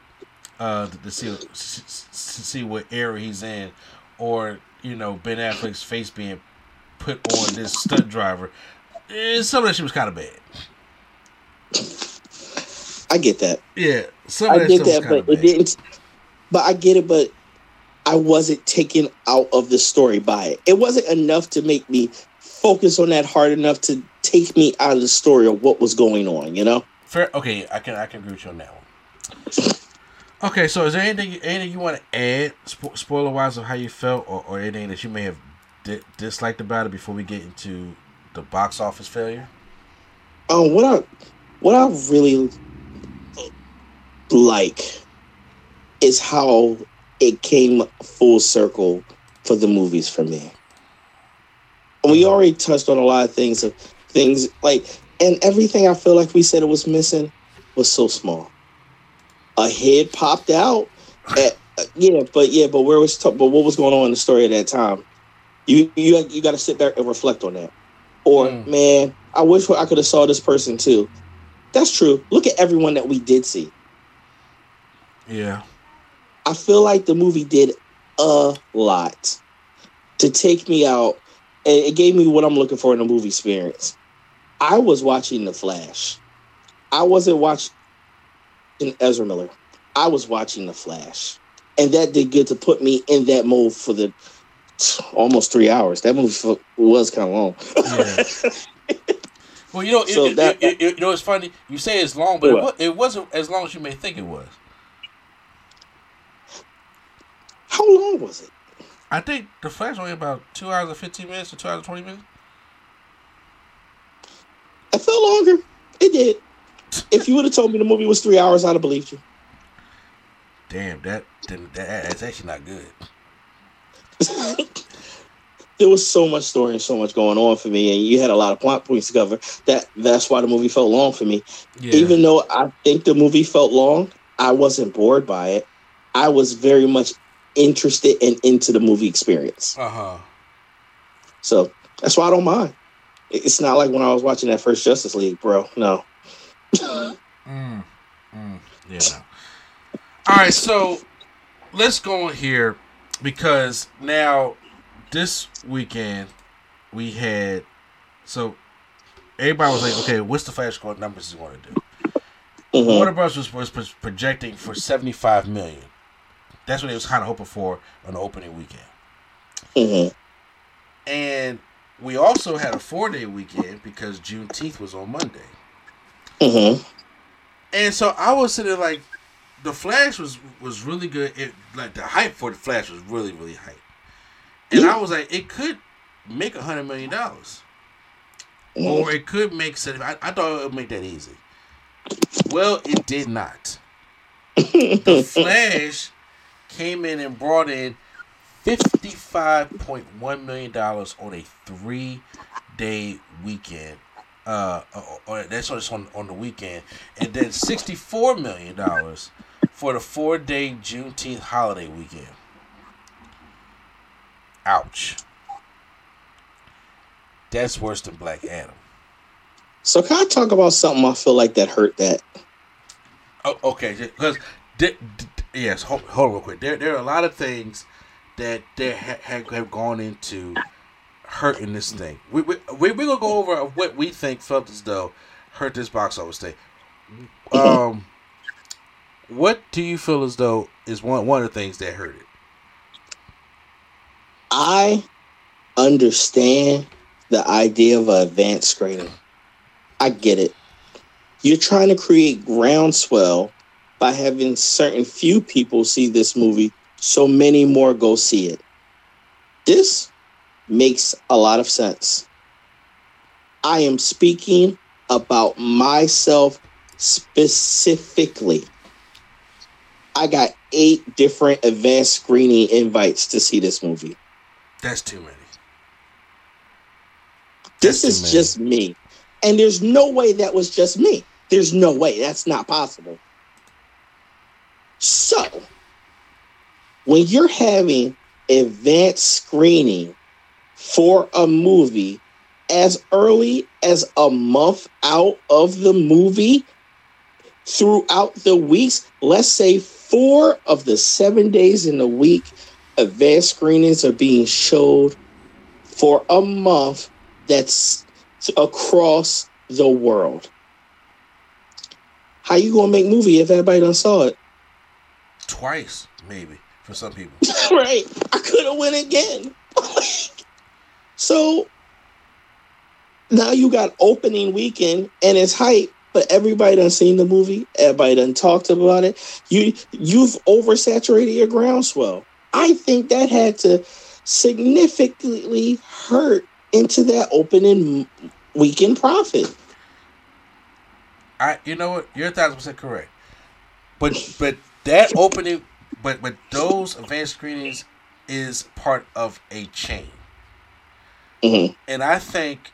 uh to see see what area he's in, or you know Ben Affleck's face being put on this stunt driver. And some of that shit was kind of bad. I get that. Yeah, some I get that, but bad. it didn't. But I get it, but I wasn't taken out of the story by it. It wasn't enough to make me focus on that hard enough to take me out of the story of what was going on. You know. Fair. Okay, I can I can agree with you on that one. Okay, so is there anything anything you want to add, spo- spoiler wise, of how you felt, or, or anything that you may have di- disliked about it before we get into the box office failure? Oh, what I what I really like is how it came full circle for the movies for me. And we already touched on a lot of things of things like and everything I feel like we said it was missing was so small a head popped out. At, uh, yeah, but yeah, but where was t- but what was going on in the story at that time? You you you got to sit back and reflect on that. Or mm. man, I wish I could have saw this person too. That's true. Look at everyone that we did see. Yeah. I feel like the movie did a lot to take me out. It gave me what I'm looking for in a movie experience. I was watching The Flash. I wasn't watching Ezra Miller. I was watching The Flash, and that did good to put me in that mode for the almost three hours. That movie was kind of long. Yeah. well, you know, so it, that, it, it, you know, it's funny. You say it's long, but it, it wasn't as long as you may think it was. How long was it? I think The Flash only about two hours and fifteen minutes or two hours and twenty minutes. It felt longer. It did if you would have told me the movie was three hours, I'd have believed you. Damn, that that that's actually not good. there was so much story and so much going on for me, and you had a lot of plot points to cover. That that's why the movie felt long for me. Yeah. Even though I think the movie felt long, I wasn't bored by it. I was very much interested and into the movie experience. Uh huh. So that's why I don't mind. It's not like when I was watching that first Justice League, bro. No. Mm. Mm. Yeah. No. All right, so let's go on here because now this weekend we had so everybody was like, okay, what's the Flash score numbers is going to do? Mhm. Warner Bros. Was, was was projecting for seventy five million. That's what they was kind of hoping for on the opening weekend. Mhm. And we also had a four day weekend because Juneteenth was on Monday. Mhm. And so I was sitting like, the Flash was was really good. It like the hype for the Flash was really really hype. And. I was like, it could make a hundred million dollars, Mhm. or it could make. I, I thought it would make that easy. Well, it did not. The Flash came in and brought in fifty-five point one million dollars on a three-day weekend. Uh, uh, uh, that's just on on the weekend, and then sixty-four million dollars for the four-day Juneteenth holiday weekend. Ouch. That's worse than Black Adam. So can I talk about something I feel like that hurt that? Oh, okay, because yes, hold, hold real quick. There, there are a lot of things that there ha- have, have gone into hurting this thing. We we we we gonna go over what we think felt as though hurt this box office thing. Um, what do you feel as though is one one of the things that hurt it? I understand the idea of an advanced screening. I get it. You're trying to create groundswell by having certain few people see this movie, so many more go see it. This makes a lot of sense. I am speaking about myself specifically. I got eight different advanced screening invites to see this movie. That's too many. This That's too is many. just me. And there's no way that was just me. There's no way. That's not possible. So, when you're having advanced screening for a movie as early as a month out of the movie throughout the weeks, let's say four of the seven days in the week, advanced screenings are being showed for a month that's across the world. How you gonna make movie if everybody done saw it? Twice, maybe for some people. right. I could have went again. so now you got opening weekend and it's hype, but everybody done seen the movie. Everybody done talked about it. You you've oversaturated your groundswell. I think that had to significantly hurt into that opening weekend profit. I, you know what? You're a thousand percent correct. But but that opening, but but those advanced screenings is part of a chain, Mhm. and I think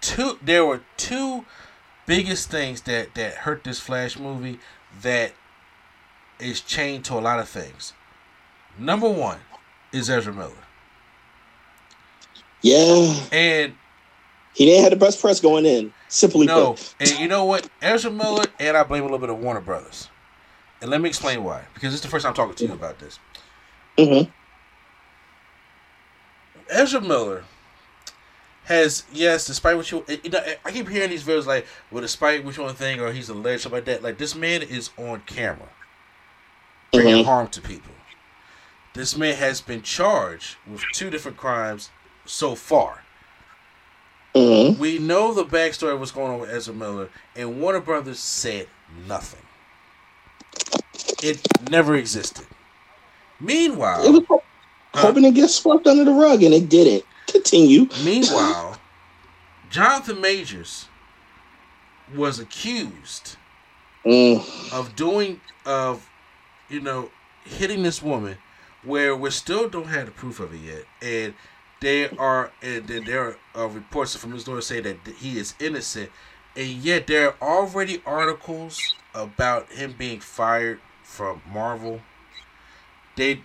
two there were two biggest things that that hurt this Flash movie that is chained to a lot of things. Number one is Ezra Miller, Yeah, and he didn't have the best press going in. Simply No, put, and you know what? Ezra Miller, and I blame a little bit of Warner Brothers. And let me explain why. Because this is the first time I'm talking to you about this. Mhm. Ezra Miller has, yes, despite what you, you know, I keep hearing these videos like, well, despite you want to or he's alleged, something like that. Like, this man is on camera bringing Mhm. harm to people. This man has been charged with two different crimes so far. Mhm. We know the backstory of what's going on with Ezra Miller, and Warner Brothers said nothing. It never existed. Meanwhile, it was ho- Huh? hoping it gets swept under the rug, and it didn't. Continue. meanwhile, Jonathan Majors was accused Mm. of doing of you know hitting this woman where we still don't have the proof of it yet and there are and then there are reports from his lawyer say that he is innocent and yet there are already articles about him being fired from Marvel. They.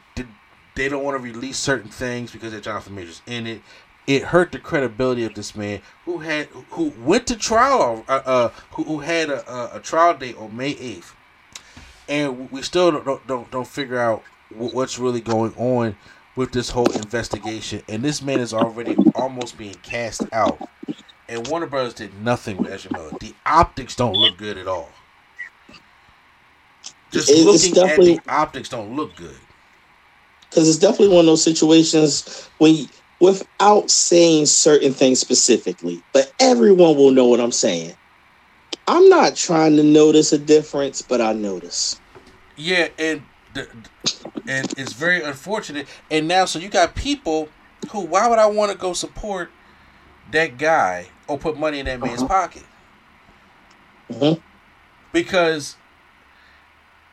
They don't want to release certain things because of Jonathan Majors in it. It hurt the credibility of this man who had who went to trial, uh, uh who, who had a, a, a trial date on May eighth, and we still don't don't don't figure out what's really going on with this whole investigation. And this man is already almost being cast out. And Warner Brothers did nothing with Ezra Miller. The optics don't look good at all. Just It's looking at definitely- the optics don't look good. because it's definitely one of those situations when you, without saying certain things specifically but everyone will know what i'm saying i'm not trying to notice a difference but i notice Yeah, and the, and it's very unfortunate. And now, so you got people who, why would I want to go support that guy or put money in that man's Uh-huh. pocket? Mhm. Because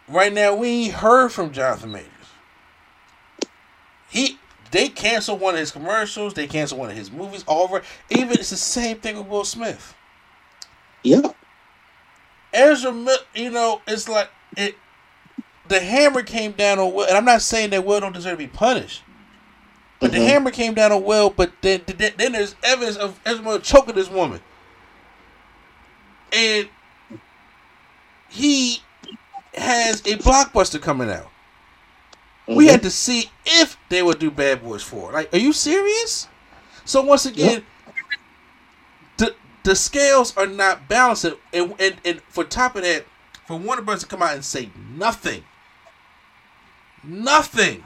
right now we ain't heard from Jonathan Majors. He they canceled one of his commercials. They canceled one of his movies. All over. Even it's the same thing with Will Smith. yeah Ezra, you know, it's like it. The hammer came down on Will, and I'm not saying that Will don't deserve to be punished, but the Mhm. hammer came down on Will. But then, then, then there's evidence of Ezra choking this woman, and he has a blockbuster coming out. We Mhm. had to see if they would do Bad Boys Four. Like, are you serious? So once again, the the scales are not balanced, and, and and for top of that, for Warner Bros. to come out and say nothing, nothing,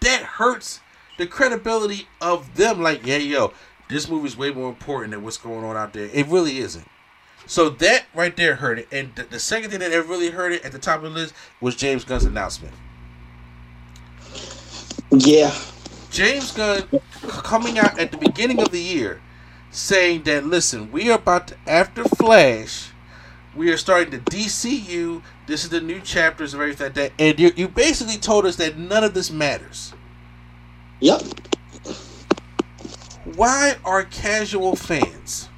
that hurts the credibility of them. Like, yeah, yo, this movie's way more important than what's going on out there. It really isn't. So that right there hurt it. And the, the second thing that it really hurt it at the top of the list was James Gunn's announcement. yeah James Gunn c- coming out at the beginning of the year saying that listen, we are about to after Flash, we are starting the DCU. This is the new chapters of everything like that. And you, you basically told us that none of this matters. Yep Why are casual fans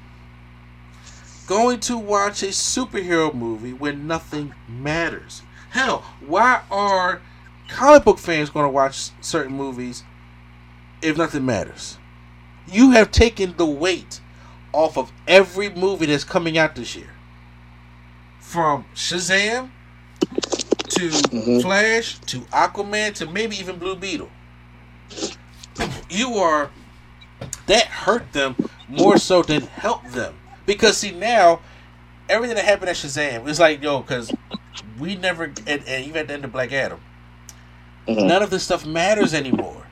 going to watch a superhero movie when nothing matters? Hell, why are comic book fans going to watch certain movies if nothing matters? You have taken the weight off of every movie that's coming out this year. From Shazam to Mhm. Flash to Aquaman to maybe even Blue Beetle. You are that hurt them more so than help them. Because see now, everything that happened at Shazam, it's like yo, because we never and, and even at the end of Black Adam, Mhm. none of this stuff matters anymore.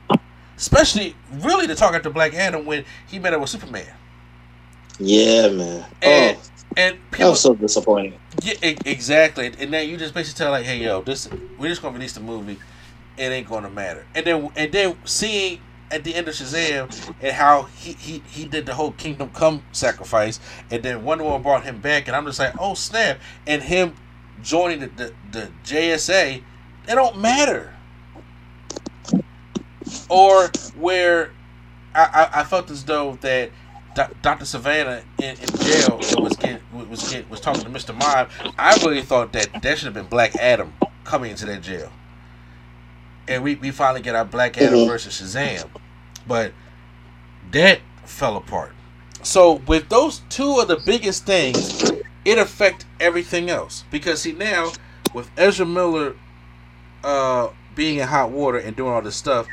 Especially really to talk after Black Adam when he met up with Superman. yeah man And oh and that people was so disappointing yeah, exactly. And then you just basically tell like, hey yo, this we're just gonna release the movie. It ain't gonna matter. And then and then seeing at the end of Shazam and how he, he, he did the whole Kingdom Come sacrifice, and then Wonder Woman brought him back, and I'm just like, oh snap! And him joining the the, the JSA, it don't matter. Or where I, I, I felt as though that Dr. Sivana in, in jail was getting was get, was talking to Mr. Mind. I really thought that that should have been Black Adam coming into that jail, and we, we finally get our Black Adam Mhm. versus Shazam, but that fell apart. So with those two of the biggest things, it affect everything else because see now with Ezra Miller uh, being in hot water and doing all this stuff,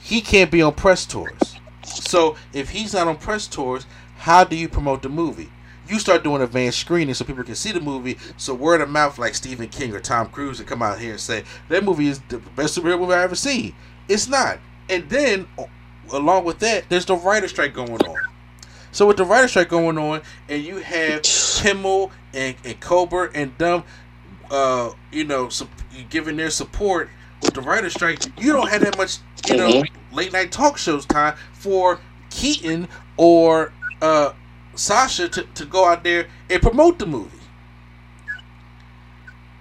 he can't be on press tours. So if he's not on press tours, how do you promote the movie? You start doing advanced screening so people can see the movie. So word of mouth, like Stephen King or Tom Cruise, and come out here and say that movie is the best superhero movie I've ever seen. It's not. And then along with that, there's the writer strike going on. So with the writer strike going on, and you have Kimmel and, and Colbert and Dumb, uh, you know, sup- giving their support with the writer strike, you don't have that much, you know, late night talk shows time for Keaton or uh, Sasha to, to go out there and promote the movie.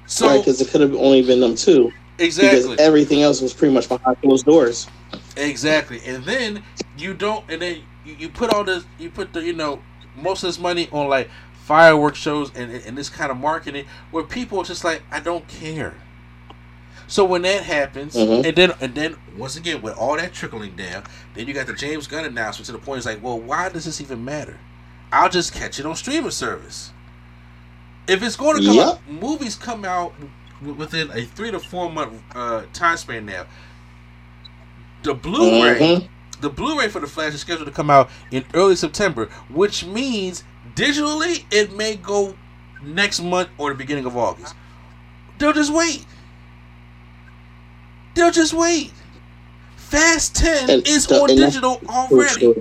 So right because it could have only been them two exactly, because everything else was pretty much behind closed doors exactly, and then you don't, and then you, you put all this, you put the, you know, most of this money on like fireworks shows and, and this kind of marketing where people are just like, I don't care. So when that happens, Mhm. and then and then once again with all that trickling down, then you got the James Gunn announcement to the point it's like, well, why does this even matter? I'll just catch it on streaming service. If it's going to come Yep. out, movies come out within a three to four month uh, time span now. The Blu-ray, Mhm. the Blu-ray for the Flash is scheduled to come out in early September, which means digitally it may go next month or the beginning of August. They'll just wait. They'll just wait. Fast Ten And is on digital already.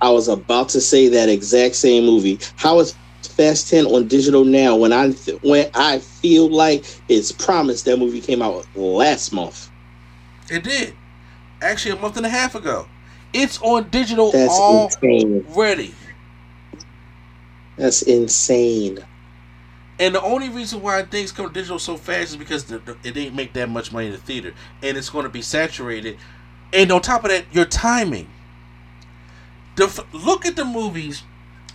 I was about to say that exact same movie. How is Fast Ten on digital now? When I th- when I feel like it's promised that movie came out last month. It did. Actually, a month and a half ago. It's on digital That's insane. already. That's insane. And the only reason why things come digital so fast is because the, the- it didn't make that much money in the theater, and it's going to be saturated. And on top of that, your timing. The f- look at the movies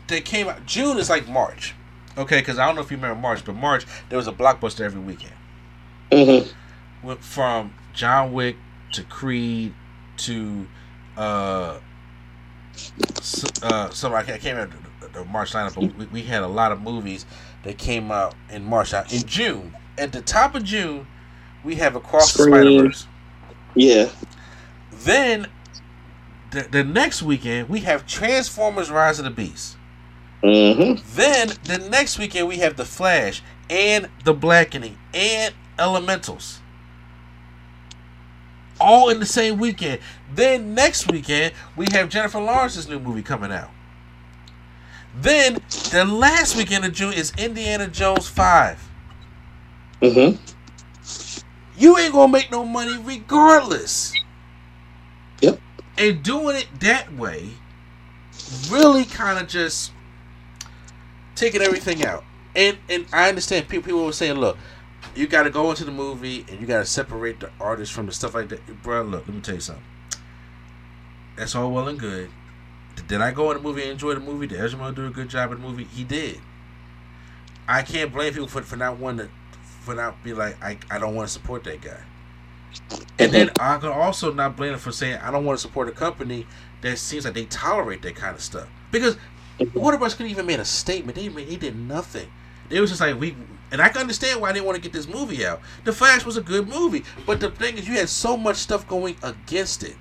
that came out. June is like March, okay? Because I don't know if you remember March, but March there was a blockbuster every weekend. hmm Went from John Wick to Creed to uh, uh, some I can't remember the, the March lineup, but we, we had a lot of movies that came out in March. Now, In June, at the top of June, we have Across the Spider Verse. Yeah. Then the, the next weekend we have Transformers: Rise of the Beast. hmm Then the next weekend we have The Flash and The Blackening and Elementals. All in the same weekend. Then next weekend we have Jennifer Lawrence's new movie coming out. Then the last weekend of June is Indiana Jones 5. hmm You ain't gonna make no money regardless. And doing it that way really kind of just taking everything out. And and I understand people people were saying, look, you got to go into the movie and you got to separate the artist from the stuff like that. Bro, look, let me tell you something. That's all well and good. Did I go in the movie and enjoy the movie? Did Ezra do a good job in the movie? He did. I can't blame people for, for not wanting to, for not be like, I, I don't want to support that guy. And then I can also not blame them for saying I don't want to support a company that seems like they tolerate that kind of stuff. Because Warner Bros. couldn't even made a statement. They made, they did nothing. They was just like we, and I can understand why they want to get this movie out. The Flash was a good movie, but the thing is, you had so much stuff going against it,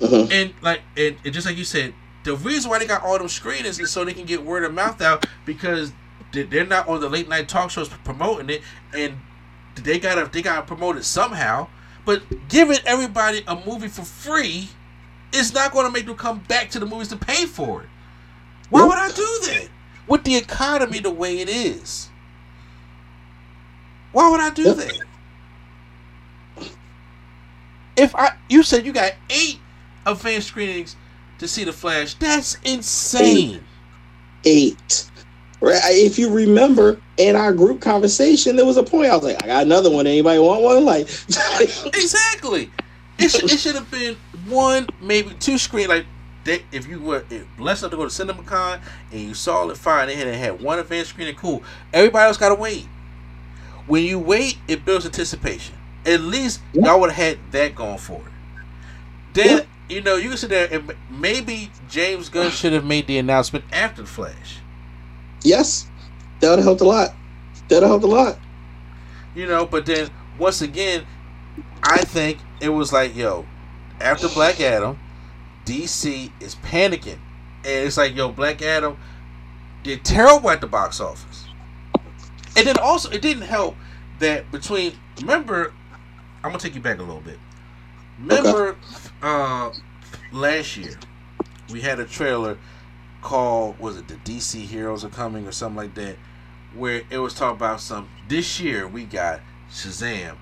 hmm and like, and, and just like you said, the reason why they got all them screenings is so they can get word of mouth out because they're not on the late night talk shows promoting it, and they gotta they gotta promote it somehow. But giving everybody a movie for free is not going to make them come back to the movies to pay for it. Why would I do that? With the economy the way it is. Why would I do that? If I you said you got eight advanced screenings to see the Flash, that's insane. Eight. Right. If you remember in our group conversation, there was a point I was like, I got another one. Anybody want one? Like, Exactly. It, sh- it should have been one, maybe two screen. Like they, if you were blessed enough to go to CinemaCon and you saw it fine, they had, they had one advanced screening, cool. Everybody else gotta wait. When you wait, it builds anticipation. At least Yeah. y'all would have had that going for it. Then Yeah. you know you can sit there and maybe James Gunn should have made the announcement after the Flash. Yes, that would have helped a lot. That would have helped a lot. You know, but then once again, I think it was like, yo, after Black Adam, DC is panicking. And it's like, yo, Black Adam did terrible at the box office. And then also, it didn't help that between, remember, I'm going to take you back a little bit. Remember uh, last year, we had a trailer called, was it The DC Heroes Are Coming or something like that, where it was talking about some, this year we got Shazam,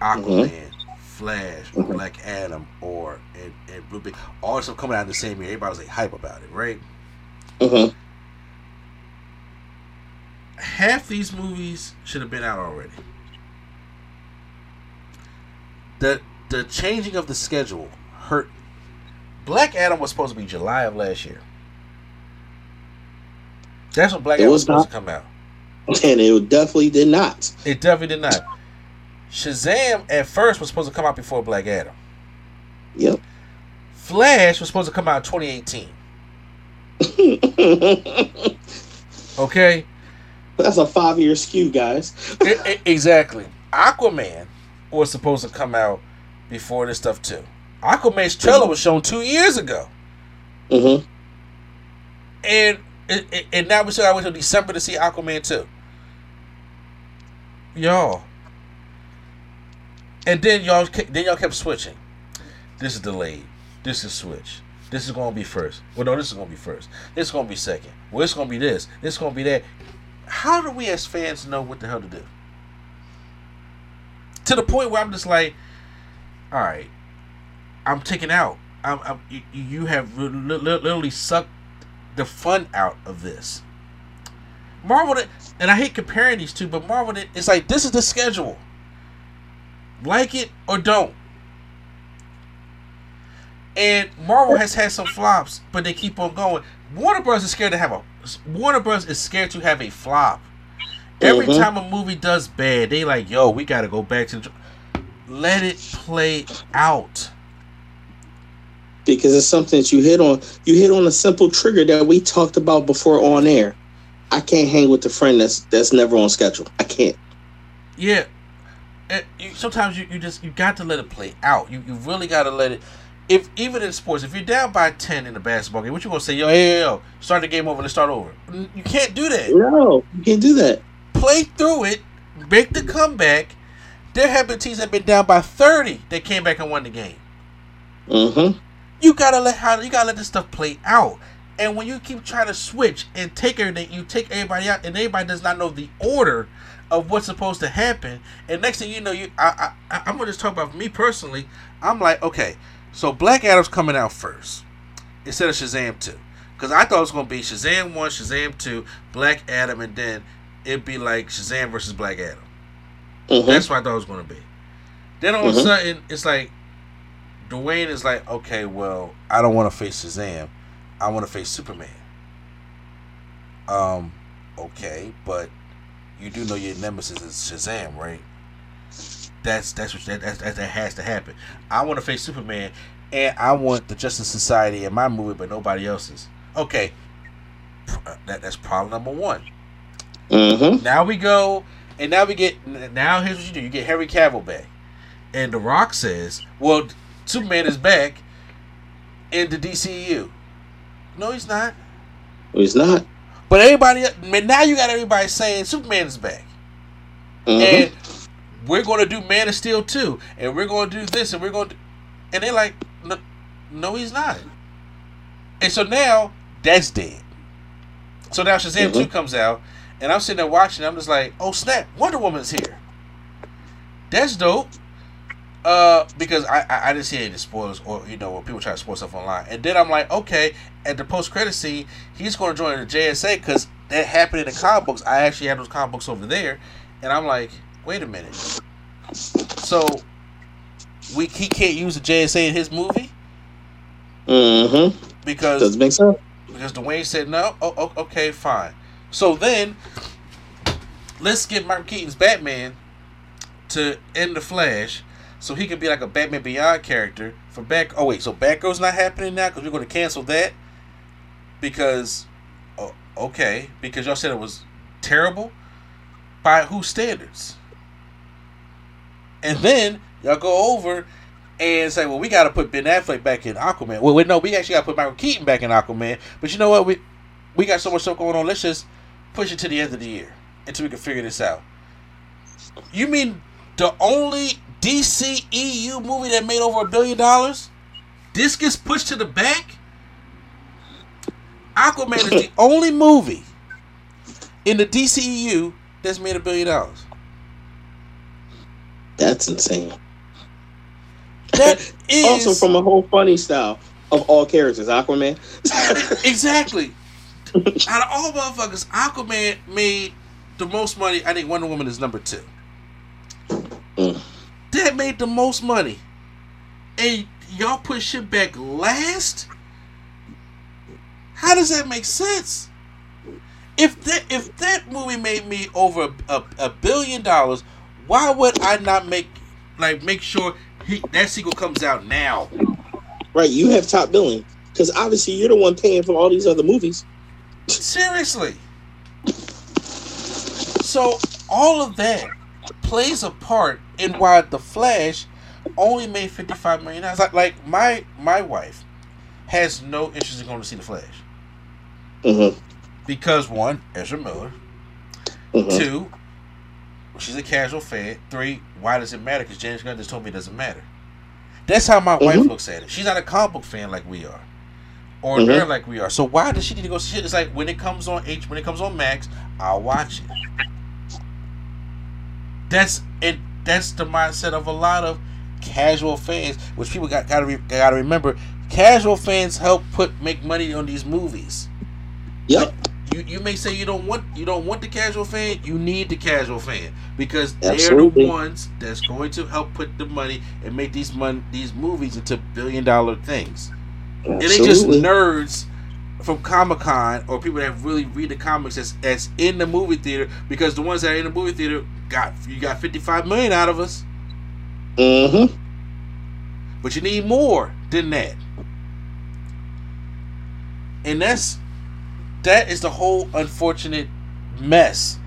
Aquaman, Flash, Mhm. Black Adam, or and, and Blue all this stuff coming out in the same year. Everybody was like hype about it, right? hmm Half these movies should have been out already. The the changing of the schedule hurt. Black Adam was supposed to be July of last year. That's what Black It Adam was supposed not. to come out. and it definitely did not. It definitely did not. Shazam at first was supposed to come out before Black Adam. Yep. Flash was supposed to come out in 2018. Okay, That's a five year skew, guys. I- I- exactly. Aquaman was supposed to come out before this stuff too. Aquaman's trailer was shown two years ago, hmm and and- and- and now we got to wait till December to see Aquaman two. Y'all, and then y'all then y'all kept switching. This is delayed. This is switch. This is gonna be first. Well, no, this is gonna be first. This is gonna be second. Well, it's gonna be this. This is gonna be that. How do we as fans know what the hell to do? To the point where I'm just like, all right, I'm taking out. I'm, I'm you, have li- li- literally sucked the fun out of this. Marvel, did- and I hate comparing these two, but Marvel, did- it's like this is the schedule. Like it or don't. And Marvel has had some flops, but they keep on going. Warner Bros. is scared to have a Warner Bros. is scared to have a flop. Every Mhm. time a movie does bad, they like, yo, we gotta go back to the let it play out. Because it's something that you hit on. You hit on a simple trigger that we talked about before on air. I can't hang with the friend that's that's never on schedule. I can't. Yeah. And you, sometimes you, you just you got to let it play out. You you really got to let it. If even in sports, if you're down by ten in a basketball game, what you gonna say? Yo, hey, yo, yo, start the game over. Let's start over. You can't do that. No, you can't do that. Play through it. Make the comeback. There have been teams that have been down by thirty. They came back and won the game. Mm-hmm. You gotta let how you gotta let this stuff play out. And when you keep trying to switch and take everything, you take everybody out, and everybody does not know the order of what's supposed to happen. And next thing you know, you I, I I'm gonna just talk about me personally. I'm like, okay, so Black Adam's coming out first instead of Shazam two, because I thought it was gonna be Shazam one, Shazam two, Black Adam, and then it'd be like Shazam versus Black Adam. Mm-hmm. That's what I thought it was to be. Then all of a Mhm. sudden, it's like Dwayne is like, okay, well, I don't want to face Shazam. I want to face Superman. Um, okay, but you do know your nemesis is Shazam, right? That's that's what that, that's, that that has to happen. I want to face Superman, and I want the Justice Society in my movie, but nobody else's. Okay, that that's problem number one. Mm-hmm. Now we go, and now we get. Now here's what you do: you get Harry Cavill back, and The Rock says, "Well, Superman is back in the DCU." No, he's not. He's not. But everybody, man, now you got everybody saying Superman is back, Mm-hmm. and we're going to do Man of Steel too, and we're going to do this, and we're going to, and they're like, no, no, he's not. And so now that's dead. So now Shazam Mhm. two comes out, and I'm sitting there watching. I'm just like, oh snap, Wonder Woman's here. That's dope. Uh, because I, I I didn't see any spoilers or you know when people try to spoil stuff online, and then I'm like, okay, at the post credit scene, he's going to join the JSA because that happened in the comic books. I actually have those comic books over there, and I'm like, wait a minute. So we he can't use the JSA in his movie Mm-hmm. because Doesn't make sense. because Dwayne said no. Oh, oh, okay, fine. So then, let's get Michael Keaton's Batman to end the Flash, so he can be like a Batman Beyond character for back. Oh wait, so Batgirl's not happening now because we're going to cancel that because, oh, okay, because y'all said it was terrible. By whose standards? And then y'all go over and say, well, we got to put Ben Affleck back in Aquaman. Well, wait, no, we actually got to put Michael Keaton back in Aquaman. But you know what? We we got so much stuff going on. Let's just push it to the end of the year until we can figure this out. You mean the only DCEU movie that made over a billion dollars? This gets pushed to the back? Aquaman is the only movie in the DCEU that's made a billion dollars. That's insane. That is also from a whole funny style of all characters, Aquaman. Exactly. Out of all motherfuckers, Aquaman made the most money. I think Wonder Woman is number two. Mm. That made the most money. And y'all put shit back last? How does that make sense? If that if that movie made me over a, a billion dollars, why would I not make like make sure he, that sequel comes out now? Right, you have top billing because obviously you're the one paying for all these other movies. Seriously. So all of that plays a part in why the Flash only made fifty five million dollars. Like, like my my wife has no interest in going to see the Flash Mm-hmm. because one, Ezra Miller. Mm-hmm. Two, she's a casual fan. Three, why does it matter? Because James Gunn just told me it doesn't matter. That's how my wife Mhm. looks at it. She's not a comic book fan like we are, or Mhm. nerd like we are. So why does she need to go see it? It's like when it comes on H, when it comes on Max, I'll watch it. That's it. That's the mindset of a lot of casual fans, which people got gotta re, gotta remember. Casual fans help put make money on these movies. Yep. You you may say you don't want you don't want the casual fan. You need the casual fan because they're the ones that's going to help put the money and make these mon- these movies into billion dollar things. It ain't just nerds from Comic Con or people that really read the comics that's, that's in the movie theater because the ones that are in the movie theater got you got fifty five million out of us, Mm-hmm. but you need more than that. And that's that is the whole unfortunate mess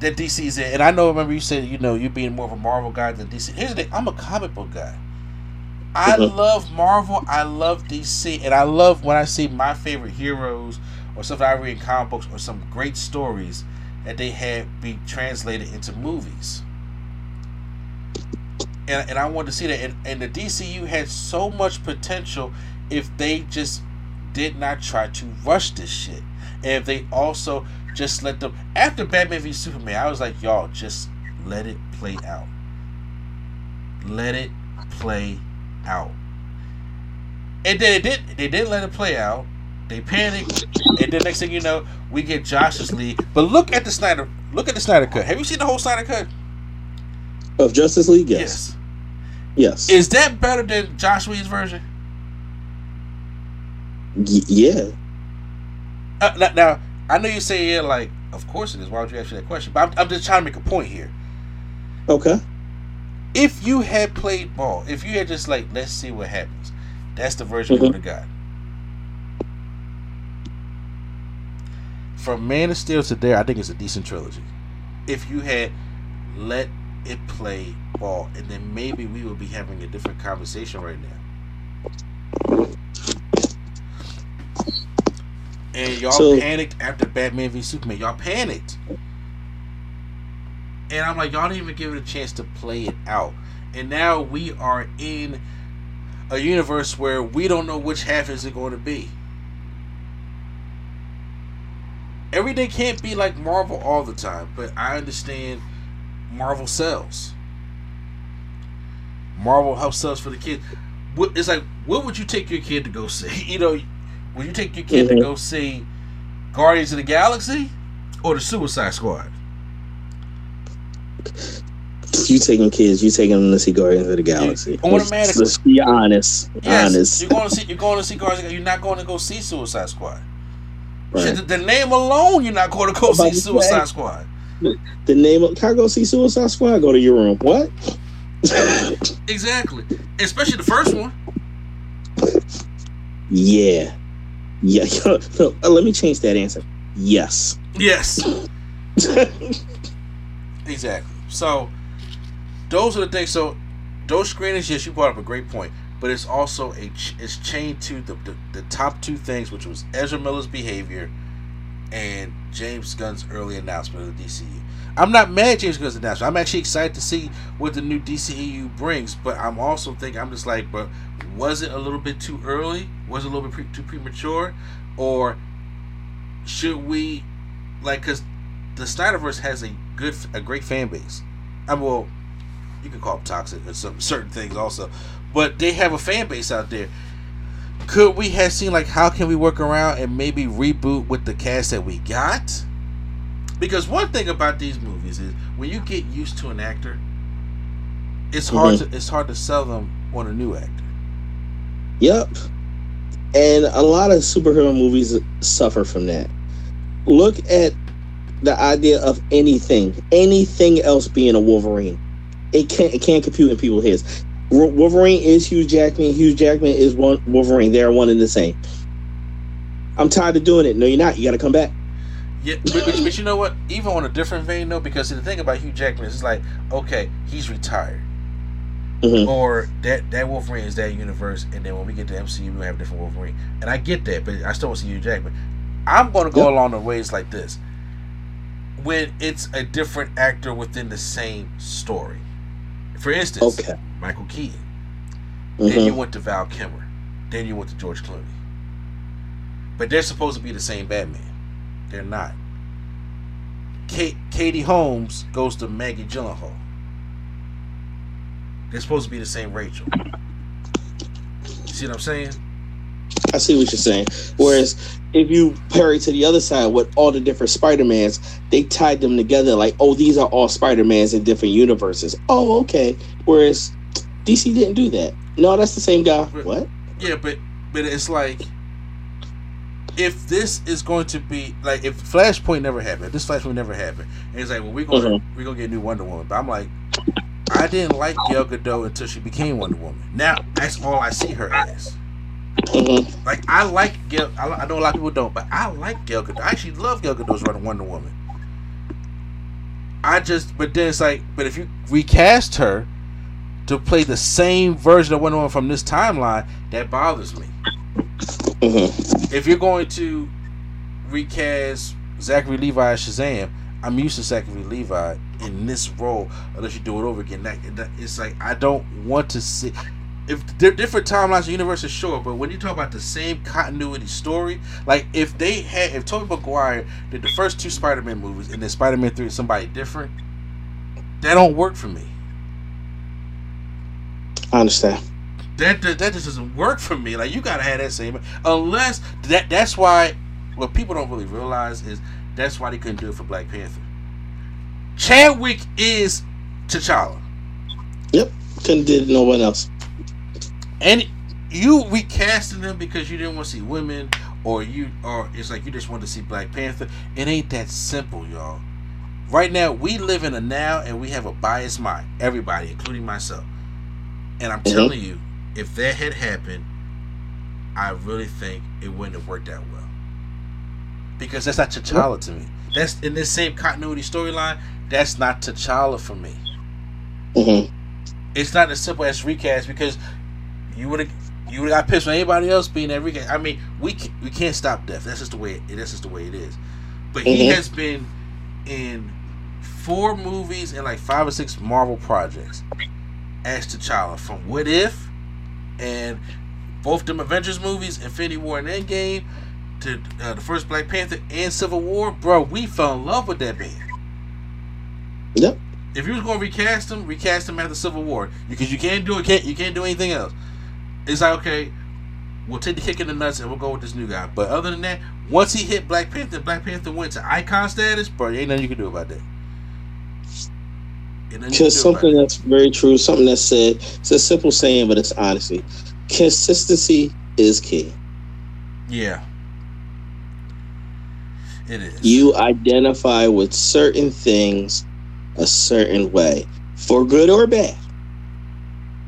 that DC's in. And I know, remember you said, you know, you being more of a Marvel guy than DC. Here's the thing: I'm a comic book guy. I Mhm. love Marvel. I love DC, and I love when I see my favorite heroes or stuff I read in comic books or some great stories that they had be translated into movies. And, and I want to see that. And, and the DCU had so much potential if they just did not try to rush this shit. And if they also just let them after Batman v Superman, I was like, y'all, just let it play out. Let it play out. And then it did they didn't let it play out. They panicked, and then next thing you know, we get Josh's League. But look at the Snyder look at the Snyder cut. Have you seen the whole Snyder cut? Of Justice League, yes. Yes. Is that better than Joss Whedon's version? Y- yeah. Uh, now, now, I know you say yeah, like, of course it is. Why would you ask me that question? But I'm, I'm just trying to make a point here. Okay. If you had played ball, if you had just like, let's see what happens, that's the version Mhm. we would have got. From Man of Steel to there, I think it's a decent trilogy. If you had let it play ball, and then maybe we would be having a different conversation right now. And y'all So- panicked after Batman v Superman. Y'all panicked. And I'm like, y'all didn't even give it a chance to play it out. And now we are in a universe where we don't know which half is it going to be. Everything can't be like Marvel all the time, but I understand Marvel sells. Marvel helps sell for the kids. It's like? What would you take your kid to go see? You know, would you take your kid to Mhm. go see Guardians of the Galaxy or the Suicide Squad? You taking kids, you taking them to see Guardians of the Galaxy. Let's, automatically. let's be honest. Yes, honest. you're going to see. You're going to see Guardians. of the Galaxy. You're not going to go see Suicide Squad. Right. Shit, the, the name alone, you're not going to go see. Suicide Squad. The name of can I go see Suicide Squad? Go to your room. What? Exactly, especially the first one. yeah. Yeah. No, uh, let me change that answer. Yes. Yes, exactly. So those are the things. So those screenings, yes, you brought up a great point, but it's also a it's chained to the, the the top two things, which was Ezra Miller's behavior and James Gunn's early announcement of the DCU. I'm not mad at James Gunn's announcement. I'm actually excited to see what the new DCEU brings, but I'm also thinking I'm just like, but was it a little bit too early? Was it a little bit pre- too premature, or should we like because the Snyderverse has a good, a great fan base. I well, you can call them toxic and some certain things also, but they have a fan base out there. Could we have seen like how can we work around and maybe reboot with the cast that we got? Because one thing about these movies is when you get used to an actor, it's hard mm-hmm. to it's hard to sell them on a new actor. Yep. And a lot of superhero movies suffer from that. look at the idea of anything, anything else being a Wolverine. It can't it can't compute in people's heads. Wolverine is Hugh Jackman. Hugh Jackman is one Wolverine. They are one and the same. I'm tired of doing it. No, you're not. You got to come back. Yeah, but, but, but, you know what? Even on a different vein, though, because the thing about Hugh Jackman is like, okay, he's retired, mm-hmm. or that that Wolverine is that universe, and then when we get to MCU, we have a different Wolverine, and I get that, but I still want to see Hugh Jackman. I'm going to go yep. along the ways like this when it's a different actor within the same story. For instance, okay. Michael Keaton. Mm-hmm. Then you went to Val Kilmer. Then you went to George Clooney. But they're supposed to be the same Batman. They're not. Kate, Katie Holmes goes to Maggie Gyllenhaal. They're supposed to be the same Rachel. You see what I'm saying? I see what you're saying. Whereas if you parry to the other side with all the different Spider-Mans, they tied them together like, oh, these are all Spider-Mans in different universes. Oh, okay. Whereas DC didn't do that. No, that's the same guy. But, what? Yeah, but but it's like if this is going to be like if Flashpoint never happened, this Flashpoint never happened, and it's like, well, we're gonna mm-hmm. we're gonna get a new Wonder Woman. But I'm like, I didn't like Gal Gadot until she became Wonder Woman. Now that's all I see her as. Mm-hmm. Like I like Gal. I, I, know a lot of people don't, but I like Gal Gadot. I actually love Gal Gadot's running Wonder Woman. I just, but then it's like, but if you recast her to play the same version of Wonder Woman from this timeline, that bothers me. Mm-hmm. If you're going to recast Zachary Levi as Shazam, I'm used to Zachary Levi in this role. Unless you do it over again, that, that it's like I don't want to see if they're different timelines of universes, sure, but when you talk about the same continuity story, like if they had, if Tobey Maguire did the first two Spider-Man movies and then Spider-Man three is somebody different, that don't work for me. I understand. That, that that just doesn't work for me. Like you gotta have that same, unless that that's why what people don't really realize is that's why they couldn't do it for Black Panther. Chadwick is T'Challa. Yep, couldn't did no one else and you recasting them because you didn't want to see women or you or it's like you just want to see Black Panther. It ain't that simple, y'all. Right now, we live in a now and we have a biased mind. Everybody, including myself. And I'm mm-hmm. telling you, if that had happened, I really think it wouldn't have worked out well. Because that's not T'Challa to me. That's in this same continuity storyline. That's not T'Challa for me. Mm-hmm. It's not as simple as recast because you would have you would have got pissed with anybody else being every game. I mean, we can, we can't stop death. That's just the way. It, that's just the way it is. But mm-hmm. he has been in four movies and like five or six Marvel projects as T'Challa from What If and both them Avengers movies, Infinity War and Endgame, to uh, the first Black Panther and Civil War. Bro, we fell in love with that man. Yep. If you was going to recast him, recast him after Civil War because you can't do it. Can't you can't do anything else it's like okay, we'll take the kick in the nuts and we'll go with this new guy. But other than that, once he hit Black Panther, Black Panther went to icon status, bro. Ain't nothing you can do about that. Just something that. that's very true, something that's said. It's a simple saying, but it's honesty. Consistency is key. Yeah. It is. You identify with certain things a certain way, for good or bad.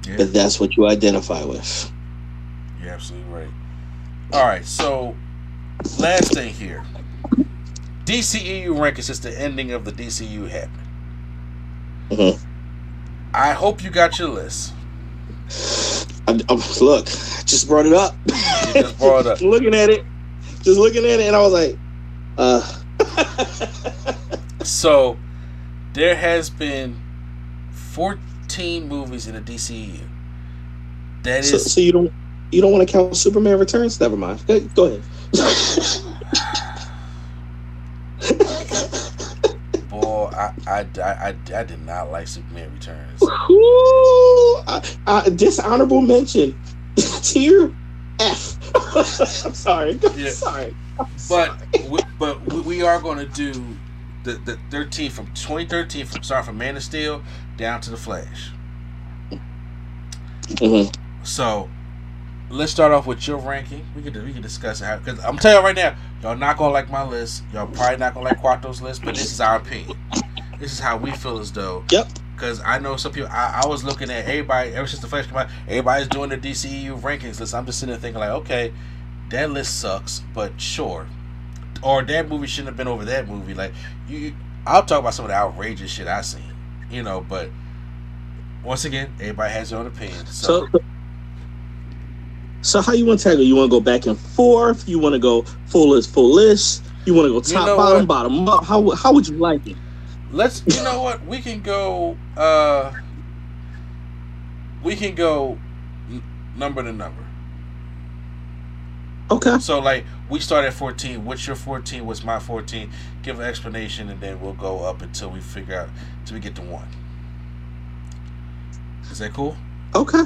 Yeah. But that's what you identify with. You're absolutely right. All right, so last thing here. DCEU rankings since the ending of the DCU happened. Mm-hmm. I hope you got your list. I, I, look, I just brought it up. Just brought it up. looking at it, just looking at it, and I was like, uh. so, there has been 14 15 movies in the DCU. That is. So, so you don't you don't want to count Superman Returns? Never mind. Go ahead. Boy, I, I, I, I, did not like Superman Returns. Ooh, I, I, dishonorable mention. Tier F. I'm sorry. Yeah. Sorry. I'm but sorry. We, but we are going to do the the 13 from 2013 from sorry from Man of Steel down to the Flash. Mm-hmm. So let's start off with your ranking. We can we can discuss it because I'm telling you right now, y'all not gonna like my list. Y'all probably not gonna like Quatro's list, but this is our opinion. This is how we feel as though. Yep. Because I know some people. I, I was looking at everybody ever since the Flash came out. Everybody's doing the DCEU rankings list. I'm just sitting there thinking like, okay, that list sucks, but sure. Or that movie shouldn't have been over that movie. Like you, I'll talk about some of the outrageous shit I seen. You know, but once again, everybody has their own opinion. So, So, so how you want to tackle? You want to go back and forth? You want to go full list, full list? You want to go top, know bottom, what? bottom up? How how would you like it? let's. You know what? We can go. uh We can go n- number to number. Okay. So like we start at 14. What's your 14? What's my 14? Give an explanation, and then we'll go up until we figure out until we get to one. Is that cool? Okay.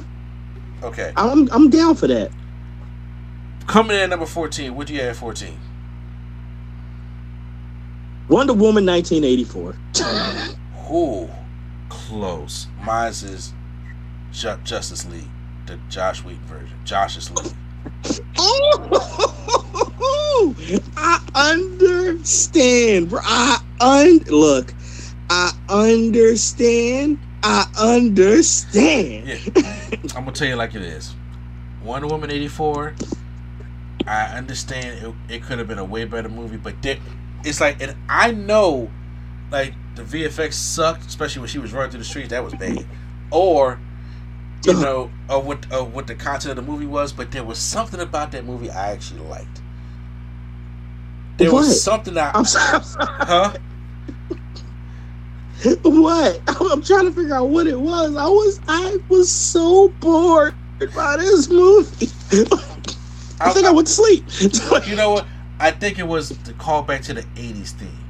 Okay. I'm I'm down for that. Coming in at number 14. What do you have at 14? Wonder Woman 1984. Ooh, close. Mine's is Ju- Justice League, the Joss Whedon version. Josh's League. Oh, I understand. I un look. I understand. I understand. Yeah. I'm gonna tell you like it is. Wonder Woman 84. I understand it, it could have been a way better movie, but there, it's like, and I know, like the VFX sucked, especially when she was running through the streets. That was bad. Or, you know, uh, what uh, what the content of the movie was, but there was something about that movie I actually liked. There What? was something that, I'm sorry. huh? What? I'm trying to figure out what it was. I was I was so bored by this movie. I think I went to sleep. You know what? I think it was the callback to the '80s theme.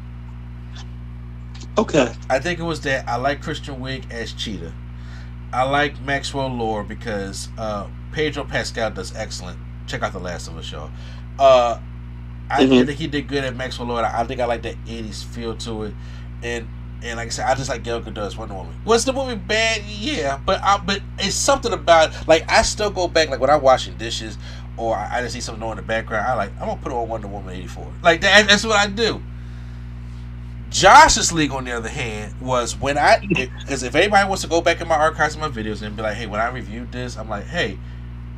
okay. I think it was that I like Kristen Wiig as Cheetah. I like Maxwell Lord because uh, Pedro Pascal does excellent. Check out the Last of Us show. Uh, I, I Mhm. think he did good at Maxwell Lord. I, think I like that '80s feel to it, and and like I said, I just like Gal Gadot's Wonder Woman. Was the movie bad? Yeah, but I, but it's something about like I still go back like when I'm washing dishes or I, I just see something on in the background. I like I'm gonna put on Wonder Woman '84. Like that, that's what I do. Josh's League, on the other hand, was when I because if anybody wants to go back in my archives of my videos and be like, hey, when I reviewed this, I'm like, hey,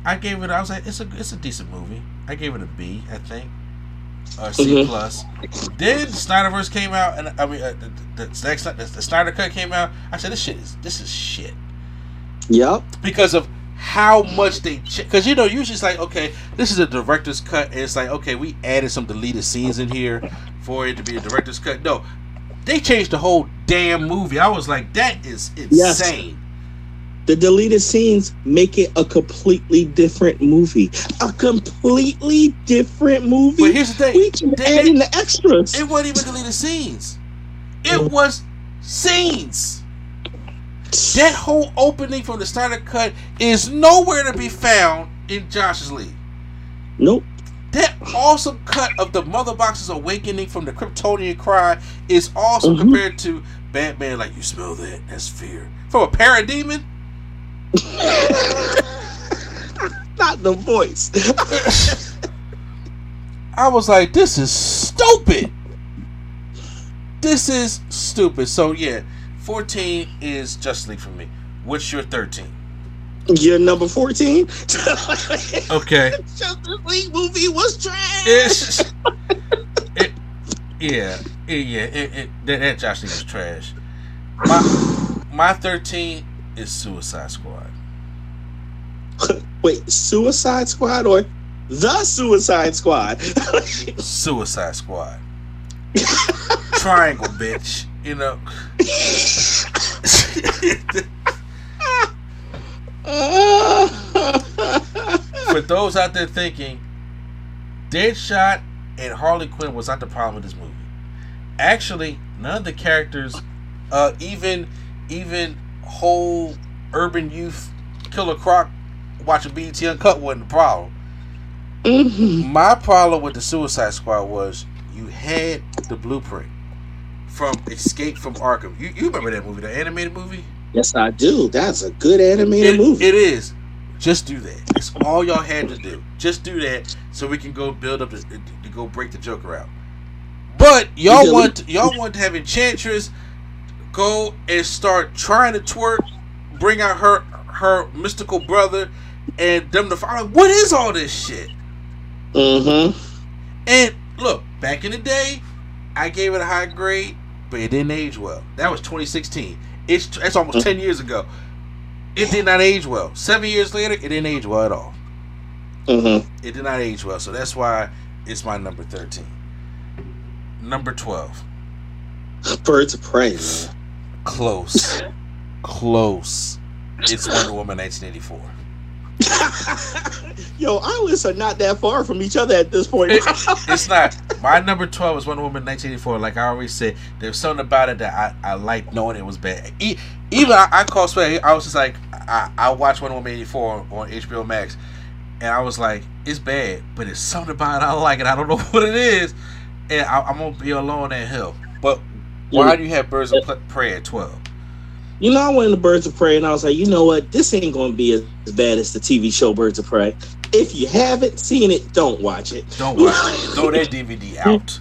I gave it. I was like, it's a it's a decent movie. I gave it a B, I think, or C Mhm. plus. Then Snyderverse came out, and I mean, uh, the, the, the, next- the, the Snyder cut came out. I said, this shit is this is shit Yep. because of how much they because you know usually it's like okay this is a director's cut and it's like okay we added some deleted scenes in here for it to be a director's cut no they changed the whole damn movie i was like that is insane. Yes. The deleted scenes make it a completely different movie. A completely different movie. but here's the thing we can they- add in the extras. it wasn't even deleted scenes it mm. was scenes that whole opening from the Snyder cut is nowhere to be found in josh's league nope. That awesome cut of the Mother Box's awakening from the Kryptonian cry is awesome Mhm. compared to Batman. Like you smell that? That's fear from a parademon. Not the voice. I was like, this is stupid. This is stupid. So yeah, fourteen is Justice League for me. What's your thirteen? You're number 14. Okay. Justice League movie was trash. It's, it, yeah, it, yeah, it, it, that, that Josh League was trash. My my thirteen is Suicide Squad. Wait, Suicide Squad or the Suicide Squad? Suicide Squad. Triangle, bitch. You know. For those out there thinking, Deadshot and Harley Quinn was not the problem with this movie. Actually, none of the characters, uh, even even whole urban youth Killer Croc watching BET Uncut wasn't the problem. Mhm. My problem with the Suicide Squad was you had the blueprint from Escape from Arkham. You, you remember that movie, the animated movie? Yes, I do. That's a good animated It- movie. it is. Just do that. It's all y'all had to do. Just do that so we can go build up the, to go break the Joker out. But y'all want y'all want to have Enchantress go and start trying to twerk, bring out her her mystical brother, and them to follow. What is all this shit? Mm-hmm. And look, back in the day, I gave it a high grade, but it didn't age well. That was 2016. It's that's almost 10 years ago. It did not age well. Seven years later, it didn't age well at all. Mm-hmm. It did not age well, so that's why it's my number 13. Number 12. Birds of Prey. Close. Close. It's Wonder Woman 1984. Yo, our lists are not that far from each other at this point. It- it's not. My number 12 is Wonder Woman 1984. Like I always said, there's something about it that I, I like knowing it was bad. E- even I, I call swear, I was just like, I, I watched Wonder Woman 84 on HBO Max, and I was like, it's bad, but it's something about it I like it. I don't know what it is, and I, I'm going to be alone that hill. But why do you have Birds of Prey at 12? You know, I went into Birds of Prey and I was like, you know what? This ain't going to be as, as bad as the TV show Birds of Prey. If you haven't seen it, don't watch it. Don't watch it. Throw that DVD out.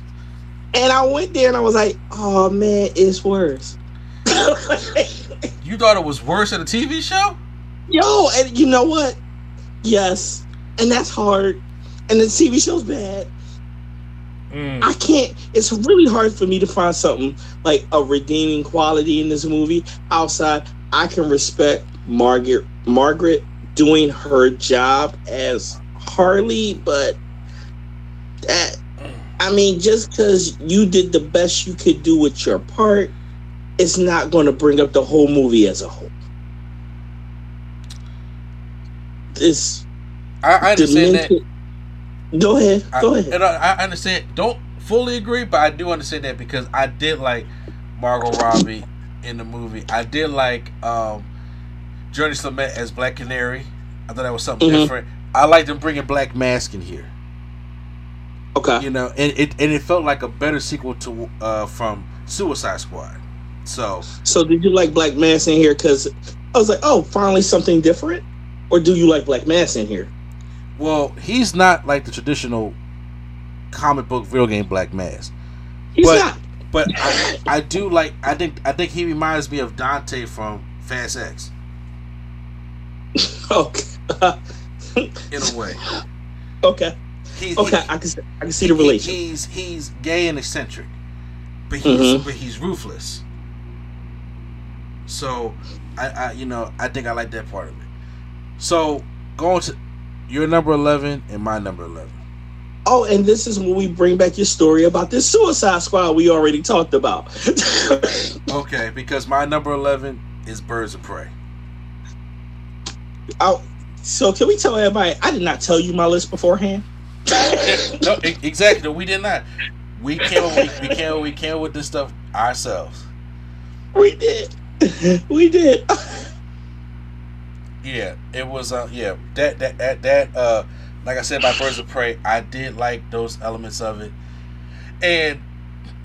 And I went there and I was like, oh man, it's worse. You thought it was worse than a TV show? Yo, and you know what? Yes. And that's hard. And the TV show's bad. I can't. It's really hard for me to find something like a redeeming quality in this movie. Outside, I can respect Margaret Margaret doing her job as Harley, but that I mean, just because you did the best you could do with your part, it's not going to bring up the whole movie as a whole. This I, I understand that. Go ahead. I, Go ahead. And I, I understand. Don't fully agree, but I do understand that because I did like Margot Robbie in the movie. I did like um, Jurnee Smollett as Black Canary. I thought that was something Mhm. different. I like them bringing Black Mask in here. Okay. You know, and it and it felt like a better sequel to uh, from Suicide Squad. So So did you like Black Mask in here? Because I was like, oh, finally something different. Or do you like Black Mask in here? Well, he's not like the traditional comic book video game Black Mask. He's But- not. But I, I do like I think I think he reminds me of Dante from Fast X Okay. in a way. okay. He, Okay. he- I can see, I can see the he- relation. he's he's gay and eccentric, but he's Mhm. but he's ruthless. So, I, I you know I think I like that part of it. So going to your number eleven and my number eleven. Oh, and this is when we bring back your story about this Suicide Squad we already talked about. Okay, because my number eleven is Birds of Prey. Oh, so can we tell everybody? I did not tell you my list beforehand. no, exactly. No, we did not. We came we, we came we came with this stuff ourselves. we did. We did. Yeah, it was. Uh, yeah, that that that that. Uh, like I said, by Birds of Prey, I did like those elements of it, and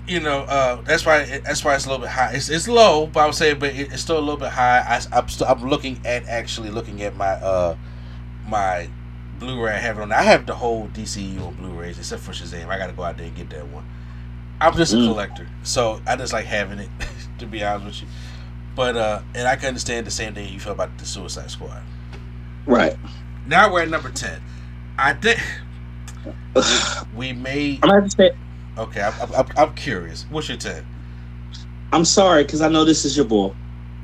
you know, uh, that's why it, that's why it's a little bit high. It's, it's low, but I would say, but it, it's still a little bit high. I, I'm still I'm looking at actually looking at my uh my Blu-ray. I have it on. I have the whole DCU on Blu-rays except for Shazam. I got to go out there and get that one. I'm just a Mm. collector, so I just like having it. to be honest with you, but uh, and I can understand the same thing you feel about the Suicide Squad. Right. Now we're at number ten. I think we may. I'm gonna say Okay, I'm, I'm, I'm curious. What's your ten? I'm sorry because I know this is your bull.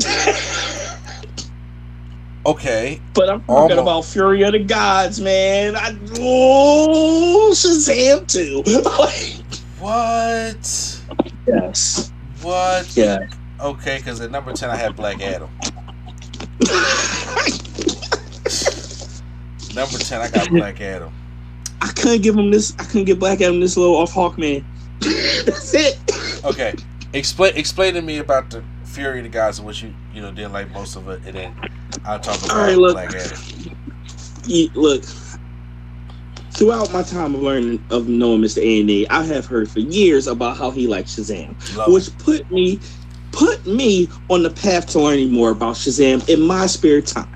Okay, But I'm talking Almost. about Fury of the Gods, man. I oh Shazam too. what? yes. What? Yeah. Okay, because at number ten I have Black Adam. Number ten I got Black Adam. I couldn't give him this. I couldn't get Black Adam this low off Hawkman. That's it. Okay, explain explain to me about the Fury of the Gods and what you you know didn't like most of it, and then I'll talk about right, look. Black Adam. Ye- look, throughout my time of learning of knowing Mr. A and I have heard for years about how he likes Shazam, Love which it. put me put me on the path to learning more about Shazam in my spare time.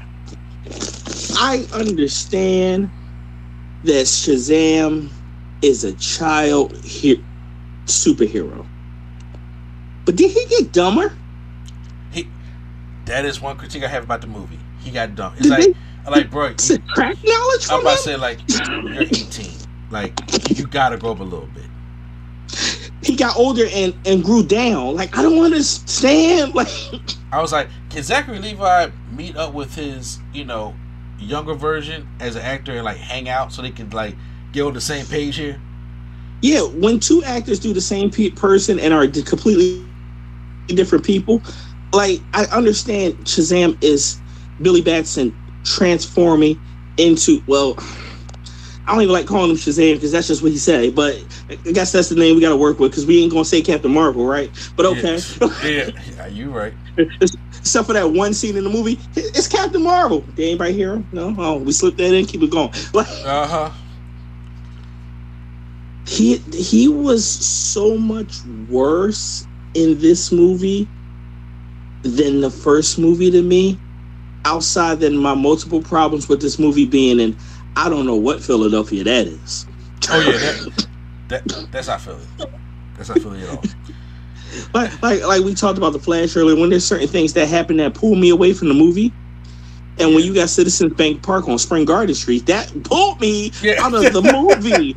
I understand that Shazam is a child he- superhero, but did he get dumber? He that is one critique I have about the movie. He got dumb. It's Did like they like bro, you- subtract knowledge I'm about to say like you're 18. Like you gotta grow up a little bit. He got older and and grew down. Like I don't understand. Like I was like, can Zachary Levi meet up with his, you know, younger version as an actor and like hang out so they could like get on the same page here? yeah, when two actors do the same pe- person and are d- completely different people, like I understand Shazam is Billy Batson transforming into well. I don't even like calling him Shazam because that's just what he said. But I guess that's the name we got to work with because we ain't gonna say Captain Marvel, right? But okay. Yeah, yeah, you right. Except for that one scene in the movie, it's Captain Marvel. Did anybody hear him? No. Oh, we slipped that in. Keep it going. Like Uh huh. he he was so much worse in this movie than the first movie to me. Outside than my multiple problems with this movie being in, I don't know what Philadelphia that is. Oh yeah, that, that that's not Philly. That's not Philly at all. like like like we talked about the Flash earlier. When there's certain things that happen that pull me away from the movie, and when you got Citizens Bank Park on Spring Garden Street, that pulled me Yeah. out of the movie.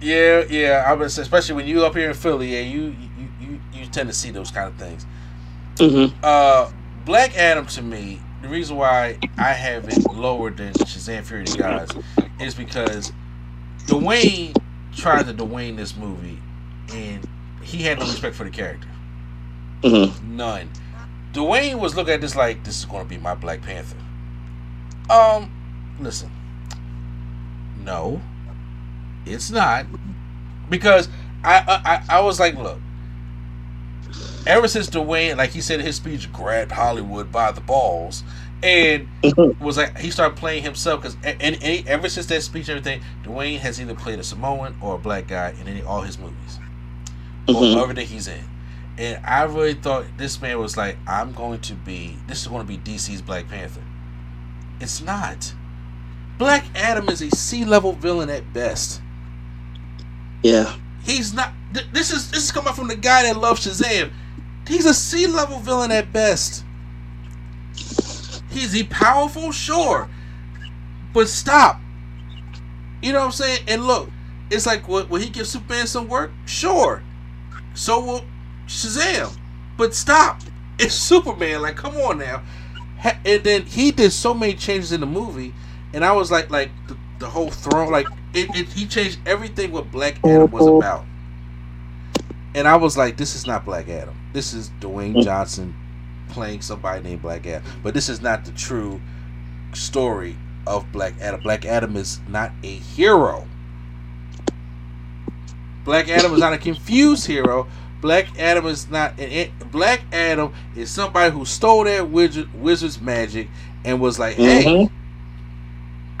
Yeah, yeah. I was especially when you up here in Philly, yeah, you you you, you tend to see those kind of things. hmm Uh, Black Adam to me, the reason why I have it lower than Shazam Fury of the Gods is because Dwayne tried to Dwayne this movie, and he had no respect for the character. hmm None. Dwayne was looking at this like this is going to be my Black Panther. Um, listen. No, it's not because I, I I was like, look. Ever since Dwayne, like he said in his speech, grabbed Hollywood by the balls, and was like he started playing himself because and, and, and ever since that speech and everything, Dwayne has either played a Samoan or a black guy in any all his movies or Mhm. everything he's in. And I really thought this man was like, I'm going to be, this is going to be DC's Black Panther. It's not. Black Adam is a C level villain at best. Yeah. He's not. th- This is this is coming from the guy that loves Shazam. He's a C level villain at best. He's he powerful, sure, but stop. You know what I'm saying? And look, it's like will, will he give Superman some work? Sure. So will Shazam, but stop. It's Superman. Like, come on now. And then he did so many changes in the movie, and I was like, like the, the whole throne, like it, it. He changed everything what Black Adam was about. And I was like, this is not Black Adam. This is Dwayne Johnson playing somebody named Black Adam. But this is not the true story of Black Adam. Black Adam is not a hero. Black Adam is not a confused hero. Black Adam is not an Black Adam is somebody who stole that wizard wizard's magic and was like, hey, Mhm.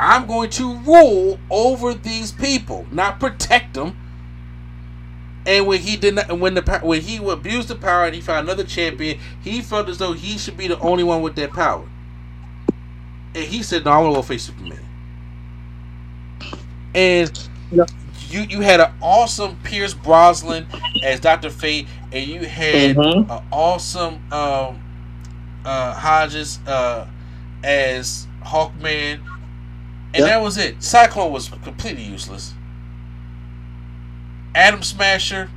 I'm going to rule over these people, not protect them. And when he did not, when the when he abused the power and he found another champion, he felt as though he should be the only one with that power. And he said, "No, I want to go face Superman." And you you had an awesome Pierce Brosnan as Doctor Fate, and you had Mhm. an awesome um, uh, Hodges uh, as Hawkman, and Yeah. that was it. Cyclone was completely useless. Atom Smasher,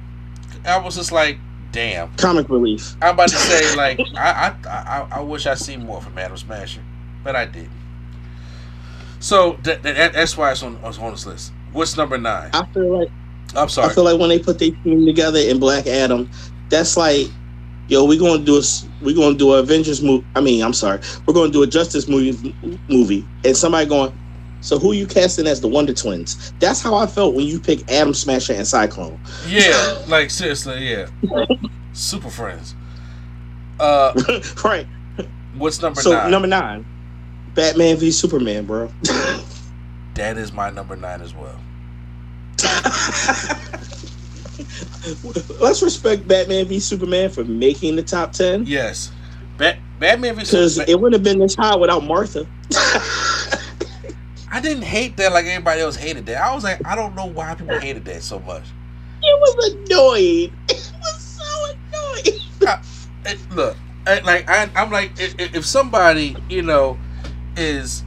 I was just like, damn. Comic relief. I'm about to say like I I, I I wish I seen more from Atom Smasher, but I didn't. So that, that, that's why it's on, it's on this list. What's number nine? I feel like I'm sorry. I feel like when they put their team together in Black Adam, that's like, yo, we're gonna do a we're gonna do an Avengers movie. I mean, I'm sorry, we're gonna do a Justice movie movie, and somebody going, so who you casting as the Wonder Twins? That's how I felt when you pick Atom Smasher and Cyclone. Yeah, like seriously, yeah. Super friends. Uh, right. what's number so nine? number nine, Batman v Superman, bro. that is my number nine as well. Let's respect Batman v Superman for making the top ten. Yes, Bat- Batman v Superman. Because it wouldn't have been this high without Martha. I didn't hate that like everybody else hated that. I was like, I don't know why people hated that so much. It was annoying. It was so annoying. It- look, I, like I, I'm like, if, if somebody you know is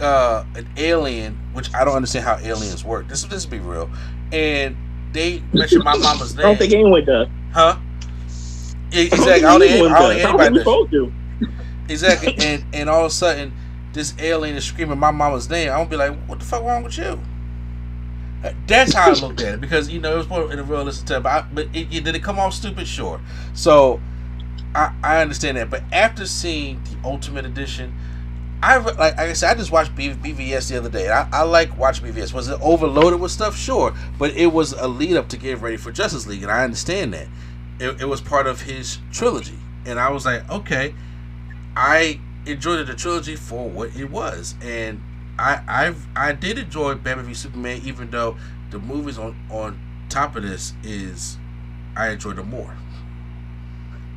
uh, an alien, which I don't understand how aliens work. This this be real, and they mention my mama's name. I don't think anyone does. huh? I don't Exactly. think I don't think, anyone I don't think anybody does. Exactly. And and all of a sudden, this alien is screaming my mama's name. I'm gonna be like, what the fuck wrong with you? That's how I looked at it because you know it was more in a realistic term. But, I, but it, it, did it come off stupid? Sure. So I, I understand that. But after seeing the Ultimate Edition, I like, like I said, I just watched B, BVS the other day. I, I like watching BVS. Was it overloaded with stuff? Sure, but it was a lead up to get ready for Justice League, and I understand that. It, it was part of his trilogy, and I was like, okay, I enjoyed the trilogy for what it was, and I I've I did enjoy Batman v Superman, even though the movies on on top of this is I enjoyed them more.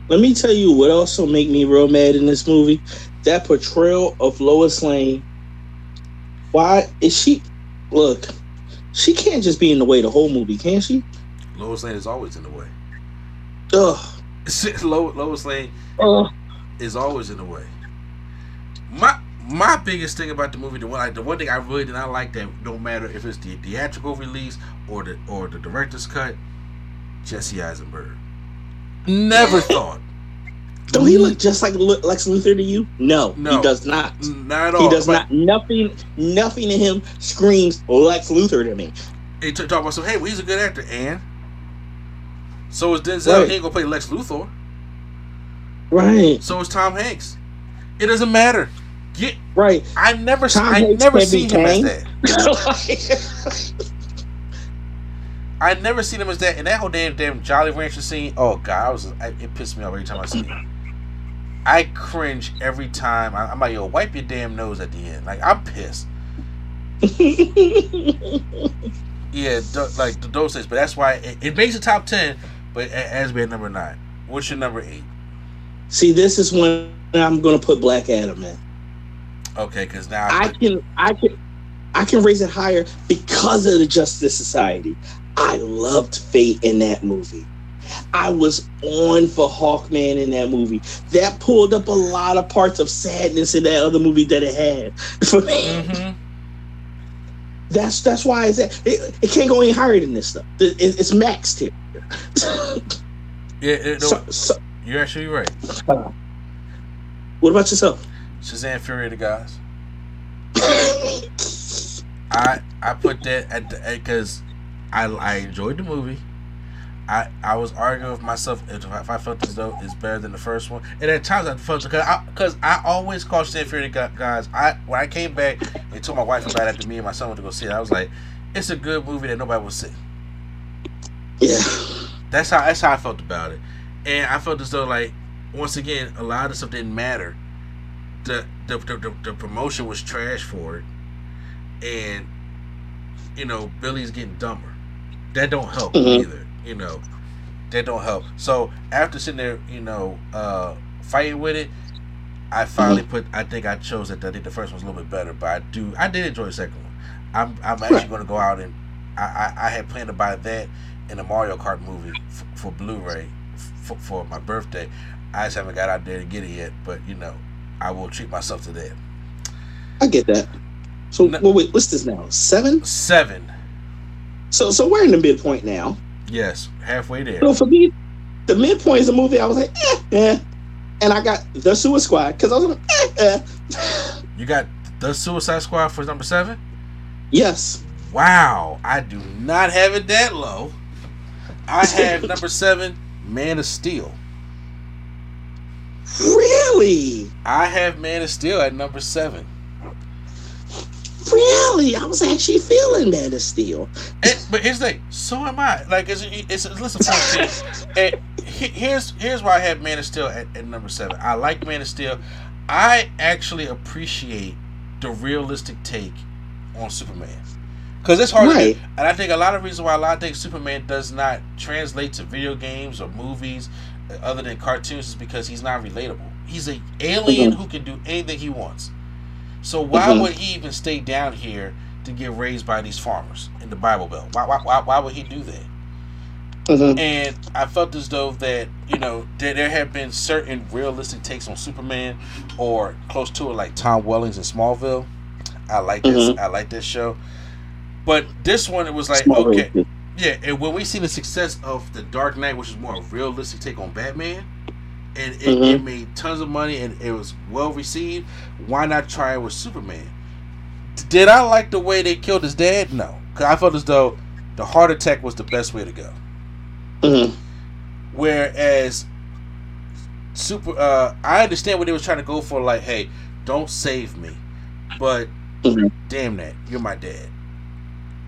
Let me tell you what also made me real mad in this movie. That portrayal of Lois Lane. Why is she? Look, she can't just be in the way the whole movie, can she? Lois Lane is always in the way. Ugh. Lo- Lois Lane Ugh. is always in the way. My my biggest thing about the movie, the one like the one thing I really did not like that no matter if it's the theatrical release or the or the director's cut, Jesse Eisenberg. Never thought. Don't he look just like Lex Luthor to you? No, No. he does not. Not at all. He does but not. Nothing. Nothing in him screams Lex Luthor to me. They t- talk about some. Hey, well, he's a good actor, and so is Denzel. Right. He ain't gonna play Lex Luthor. Right. So is Tom Hanks. It doesn't matter. Get. Right. I never. Tom I never seen him as that. I never seen him as that. And that whole damn damn Jolly Rancher scene. Oh god, I was. I, it pissed me off every time I see it. I cringe every time. I, I'm like, yo, wipe your damn nose at the end. Like I'm pissed. Yeah, th- like those things. But that's why it, it makes the top ten. But it has been number nine. What's your number eight? See, this is when I'm gonna put Black Adam in. Okay, because now I can, I can, I can raise it higher because of the Justice Society. I loved Fate in that movie. I was on for Hawkman in that movie. That pulled up a lot of parts of sadness in that other movie that it had for me. Mhm. That's that's why it's it, it can't go any higher than this stuff. It, it- it's maxed here. Yeah, it, no, so, so, you're actually right. what about yourself? Shazam! Fury of the Gods. I I put that at the eh, end because I I enjoyed the movie. I I was arguing with myself if, if I felt as though it's better than the first one, and at times I felt because I because I always call Shazam! Fury of the Go- Gods. I when I came back and told my wife about it after me and my son went to go see it, I was like, it's a good movie that nobody will see. yeah. That's how that's how I felt about it, and I felt as though like once again a lot of stuff didn't matter. The the the, the, promotion was trash for it, and you know Billy's getting dumber. That don't help Mhm. either. You know, that don't help. So after sitting there, you know, uh, fighting with it, I finally put. I think I chose that. I think the first one was a little bit better, but I do. I did enjoy the second one. I'm I'm actually Right. going to go out and I, I I had planned to buy that in a Mario Kart movie f- for Blu-ray f- for my birthday. I just haven't got out there to get it yet, but you know, I will treat myself to that. I get that. So No. well, wait, what's this now? Seven? Seven, So so we're in the midpoint now. yes, halfway there. So for me, the midpoint is a movie I was like, eh, eh. And I got the Suicide Squad because I was like, eh, eh. You got the Suicide Squad for number seven. Yes. Wow, I do not have it that low. I have number seven, Man of Steel. Really? I have Man of Steel at number seven. Really? I was actually feeling Man of Steel. And, but here's the thing. So am I. Like it's it's, it's listen, and he- here's here's why I have Man of Steel at, at number seven. I like Man of Steel. I actually appreciate the realistic take on Superman because it's hard Right. And I think a lot of reasons why a lot of things Superman does not translate to video games or movies other than cartoons is because he's not relatable. He's an alien Mhm. who can do anything he wants. So why Mhm. would he even stay down here to get raised by these farmers in the Bible Belt? Why, why, why, why would he do that? Mhm. And I felt as though that you know there, there have been certain realistic takes on Superman, or close to it, like Tom Wellings in Smallville. I like this. Mhm. I like this show. But this one, it was like Small okay. Yeah. And when we see the success of the Dark Knight, which is more a realistic take on Batman, and it, it Mhm. made tons of money and it was well received, why not try it with Superman? Did I like the way they killed his dad? No, because I felt as though the heart attack was the best way to go. Mhm. Whereas super uh I understand what they was trying to go for, like, hey, don't save me. But Mhm. damn that, you're my dad.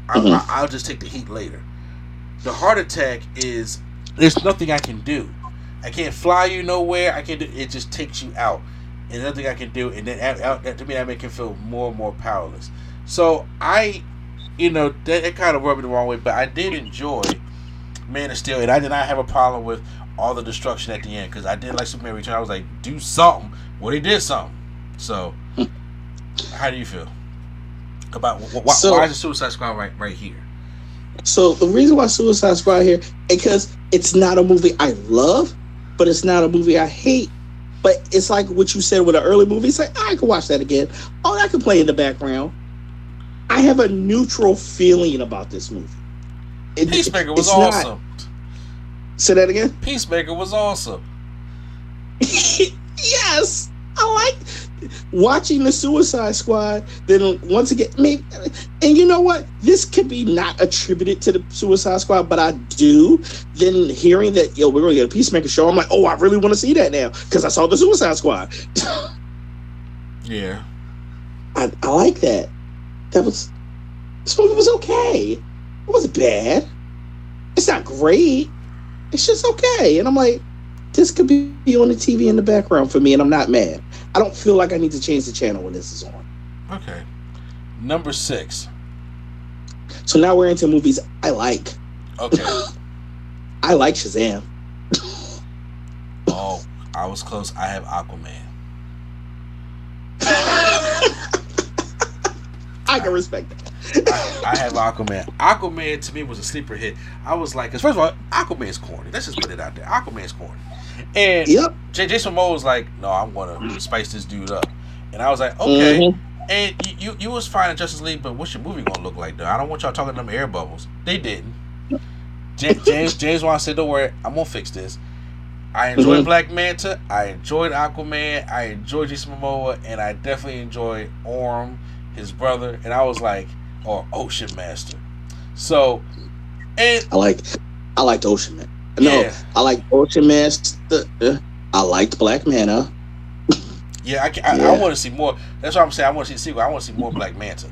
I, Mhm. I, I'll just take the heat later. The heart attack is there's nothing I can do. I can't fly you nowhere. I can't do it. Just takes you out, and nothing I can do. And then that, to me, that make him feel more and more powerless. So I, you know, that it kind of rubbed me the wrong way. But I did enjoy Man of Steel, and I did not have a problem with all the destruction at the end because I did like Superman Return. I was like, do something. Well, they did something. So, hmm. how do you feel about wh- wh- why, So- why is the Suicide Squad right right here? So the reason why Suicide Squad here, because it's not a movie I love, but it's not a movie I hate. But it's like what you said with an early movie. It's like ah, I can watch that again. Oh, that can play in the background. I have a neutral feeling about this movie. It- Peacemaker was it's not- awesome. say that again. Peacemaker was awesome. yes, I like watching the Suicide Squad. Then once again, maybe, and you know what? This could be not attributed to the Suicide Squad, but I do. Then hearing that, yo, we're gonna get a Peacemaker show, I'm like, oh, I really want to see that now because I saw the Suicide Squad. Yeah. I, I like that. That was this movie was okay. It wasn't bad. It's not great. It's just okay. And I'm like, this could be on the TV in the background for me, and I'm not mad. I don't feel like I need to change the channel when this is on. Okay. Number six. So now we're into movies I like. Okay. I like Shazam. oh, I was close. I have Aquaman. I can respect that. I, I have Aquaman. Aquaman to me was a sleeper hit. I was like, first of all, Aquaman's corny. Let's just put it out there. Aquaman's corny. And Yep. J- Jason Momoa was like, "No, I'm gonna spice this dude up," and I was like, "Okay." Mhm. And you, you you was fine in Justice League, but what's your movie gonna look like though? I don't want y'all talking them air bubbles. They didn't. Ja- James James Wan said, "Don't worry, I'm gonna fix this." I enjoyed Mhm. Black Manta. I enjoyed Aquaman. I enjoyed Jason Momoa, and I definitely enjoyed Orm, his brother. And I was like, or Ocean Master. So, and I like I liked Ocean Man. No, Yeah. I like Ocean. Uh, I liked Black Manta. yeah, I, I, Yeah. I want to see more. That's what I'm saying. I want to see sequel. I want to see more Black Manta.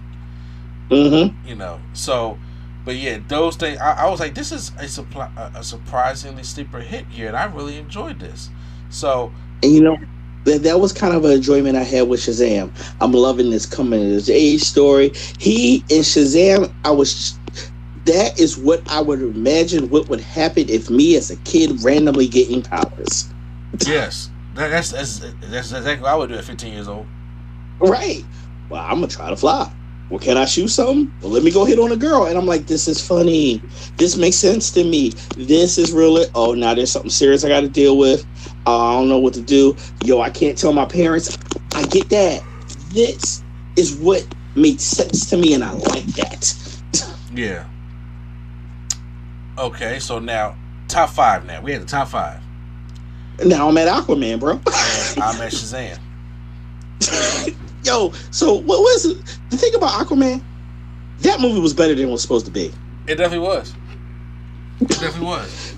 Mm-hmm. you know. So, but yeah, those things. I, I was like, this is a, supply, a, a surprisingly sleeper hit here, and I really enjoyed this. So, And you know, that, that was kind of an enjoyment I had with Shazam. I'm loving this coming of age story. He and Shazam, I was. That is what I would imagine what would happen if me as a kid randomly getting powers. yes, that, that's, that's that's exactly what I would do at 15 years old. Right. Well, I'm gonna try to fly. Well, can I shoot something? Well, let me go hit on a girl. And I'm like, this is funny. This makes sense to me. This is really. Oh, now there's something serious I got to deal with. Uh, I don't know what to do. Yo, I can't tell my parents. I get that. This is what made sense to me, and I like that. Yeah. Okay, so now top five. Now we had the top five. Now I'm at Aquaman, bro. I'm at Shazam. Yo, so what was it? The thing about Aquaman? That movie was better than it was supposed to be. It definitely was. It definitely was.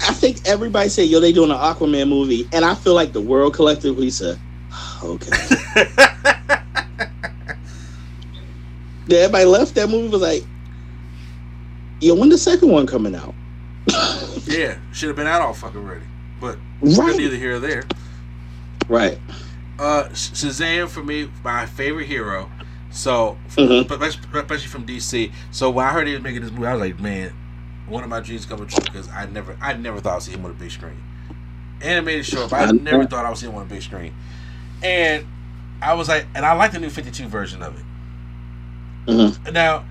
I think everybody said, "Yo, they doing an Aquaman movie," and I feel like the world collectively said, "Okay." Yeah, everybody left that movie was like, "Yo, when the second one coming out?" yeah, should have been out all fucking ready, but Right, neither here or there. right. Uh, Sh- Shazam for me, my favorite hero. So, Mhm. but especially from DC. So when I heard he was making this movie, I was like, man, one of my dreams coming true because I never, I never thought I'd see him on the big screen. animated short, but I never thought I was seeing one on a big screen. And I was like, and I like the new 52 version of it. Mhm. Now,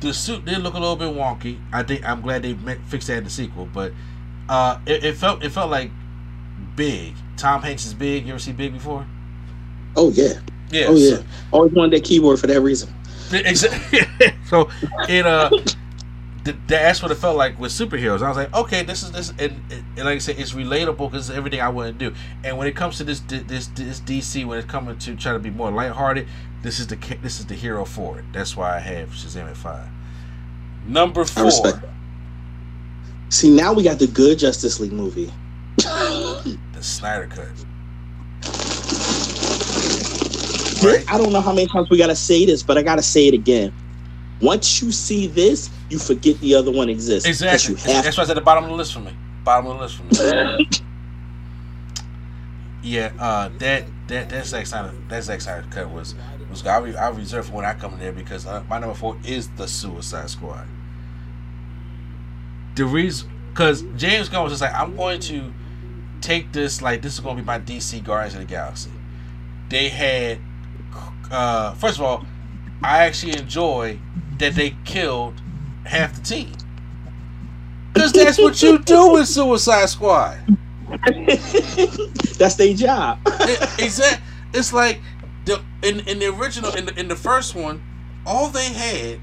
the suit did look a little bit wonky. I think I'm glad they fixed that in the sequel, but uh, it, it felt it felt like Big. Tom Hanks is Big. You ever see Big before? Oh yeah. Yeah. Oh yeah. so- Always wanted that keyboard for that reason. Exactly. so it uh, th- that's what it felt like with superheroes. I was like, okay, this is this, and, and like I said, it's relatable because it's everything I want to do. And when it comes to this this this DC, when it's coming to try to be more lighthearted, this is the this is the hero for it. That's why I have Shazam at five. Number four. See, now we got the good Justice League movie. the Snyder cut. Right? I don't know how many times we gotta say this, but I gotta say it again. Once you see this, you forget the other one exists. Exactly. That's why it's at the bottom of the list for me. Bottom of the list for me. yeah, uh, that that that Zack Snyder that Zack Snyder cut was was I re, I reserve for when I come in there because uh, my number four is the Suicide Squad. The reason because James Gunn was just like I'm going to take this like this is going to be my DC Guardians of the Galaxy. They had uh, first of all, I actually enjoy that they killed half the team. Because that's what you do with Suicide Squad. That's their job. Exactly. It's like the in, in the original in the, in the first one, all they had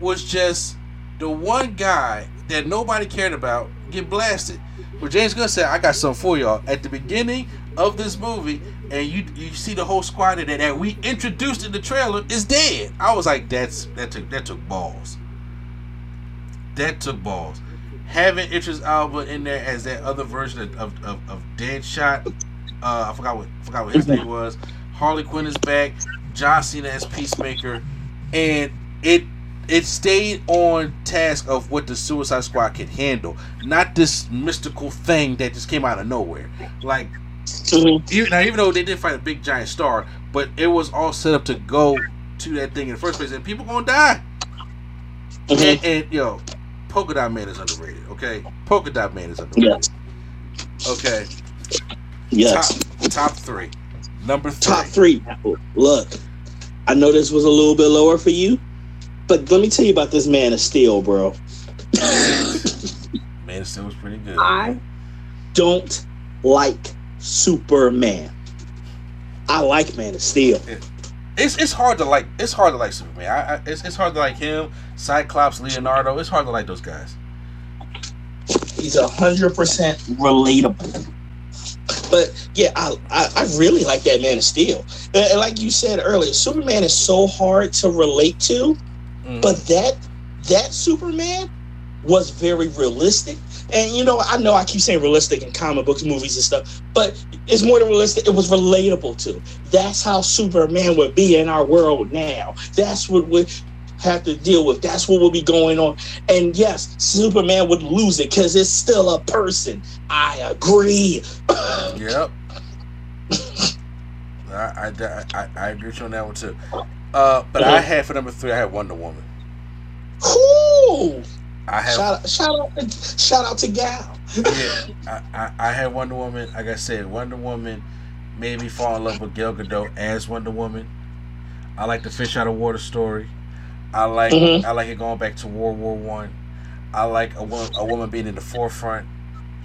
was just the one guy that nobody cared about get blasted. But James Gunn said, "I got something for y'all." At the beginning of this movie, and you you see the whole squad that that we introduced in the trailer is dead. I was like, "That's that took that took balls." That took balls. Having Idris Elba in there as that other version of of, of, of Deadshot. Uh, I forgot what forgot what his name was. Harley Quinn is back. John Cena as Peacemaker, and it it stayed on task of what the Suicide Squad could handle, not this mystical thing that just came out of nowhere. Like Mhm. even, now, even though they did fight a big giant star, but it was all set up to go to that thing in the first place, and people gonna die. Mhm. And, and yo, Polka Dot Man is underrated. Okay, Polka Dot Man is underrated. Yes. Okay, Yes. top top three, number three. Top three. Look, I know this was a little bit lower for you, but let me tell you about this Man of Steel, bro. Man, of Steel was pretty good. I don't like Superman. I like Man of Steel. It's it's hard to like. It's hard to like Superman. I, I, it's it's hard to like him, Cyclops, Leonardo. It's hard to like those guys. He's a hundred percent relatable. But yeah, I, I I really like that Man of Steel. And, like you said earlier, Superman is so hard to relate to, Mm. but that that Superman was very realistic. And you know, I know I keep saying realistic in comic books, movies, and stuff, but it's more than realistic. It was relatable to. That's how Superman would be in our world now. That's what we have to deal with. That's what will be going on. And yes, Superman would lose it because it's still a person. I agree. Yep. I, I, I, I agree with you on that one too. Uh, but I had for number three, I had Wonder Woman. Cool. I have Shout out, shout out, shout out to Gal. yeah, I, I, I had Wonder Woman. Like I said, Wonder Woman made me fall in love with Gal Gadot as Wonder Woman. I like the fish out of water story. I like Mhm. I like it going back to World War One. I. like a woman a woman being in the forefront,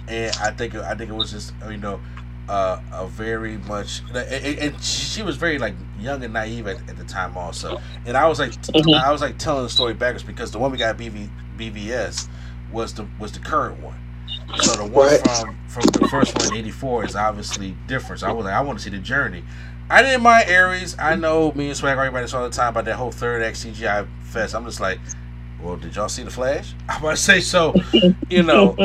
and I think I think it was just you know uh, a very much and, she was very like young and naive at, at the time also. And I was like Mhm. I was like telling the story backwards because the one we got BV, BVS was the was the current one. So the one from from the first one in '84 is obviously different. So I was like, I want to see the journey. I didn't mind Ares. I know me and Swag everybody all the time about that whole third act CGI fest. I'm just like, well, did y'all see the Flash? I'm about to say so. You know,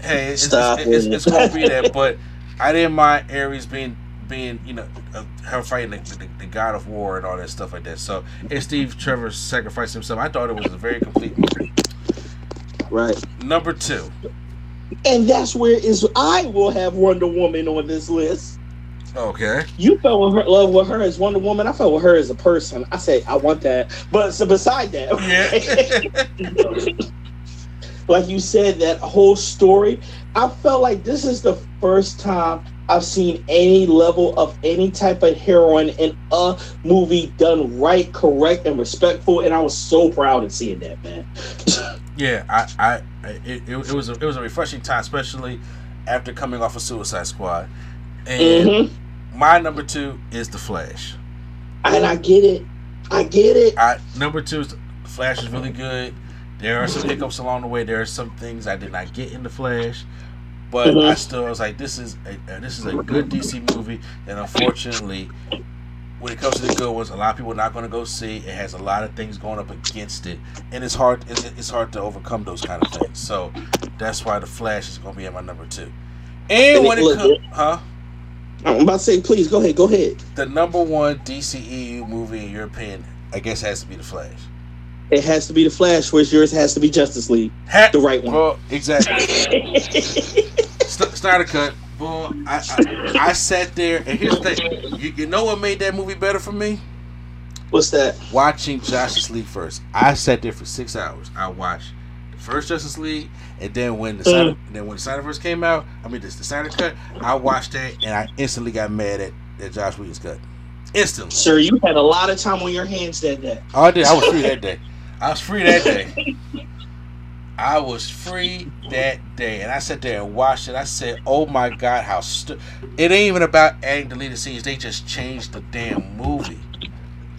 hey, it's, Stop it's, it's, it. it's gonna be that. But I didn't mind Ares being being you know uh, her fighting the, the, the god of war and all that stuff like that. So and Steve Trevor sacrificed himself. I thought it was a very complete movie. right. Number two. And that's where is I will have Wonder Woman on this list. Okay. You fell in her, love with her as Wonder Woman. I fell with her as a person. I say I want that. But so beside that, Yeah. like you said, that whole story, I felt like this is the first time I've seen any level of any type of heroine in a movie done right, correct, and respectful, and I was so proud of seeing that, man. yeah, I, I, it, it, it, was a, it was a refreshing time, especially after coming off of Suicide Squad, and mm-hmm. my number two is the Flash, and I get it, I get it. I number two is the Flash is really good. There are some hiccups along the way. There are some things I did not get in the Flash, but mm-hmm. I still was like, this is a, this is a good DC movie, and unfortunately, when it comes to the good ones, a lot of people are not going to go see. It has a lot of things going up against it, and it's hard. It's hard to overcome those kind of things. So that's why the Flash is going to be at my number two. And, when it comes, huh? I'm about to say, please go ahead. Go ahead. The number one DCEU movie in your opinion, I guess, has to be the Flash. It has to be the Flash, whereas yours has to be Justice League, ha- the right one. Well, exactly. Snyder cut. Boy, I, I, I sat there, and here's the thing. You, you know what made that movie better for me? What's that? Watching Justice League first. I sat there for six hours. I watched the first Justice League, and then when the mm. then when the Snyderverse came out, I mean the, the Snyder cut, I watched that, and I instantly got mad at, at Joss Whedon's cut. Instantly. Sir, you had a lot of time on your hands that day. Oh, I did. I was free that day. I was free that day. I was free that day, and I sat there and watched it. I said, "Oh my God, how stu-. it ain't even about adding deleted scenes. They just changed the damn movie."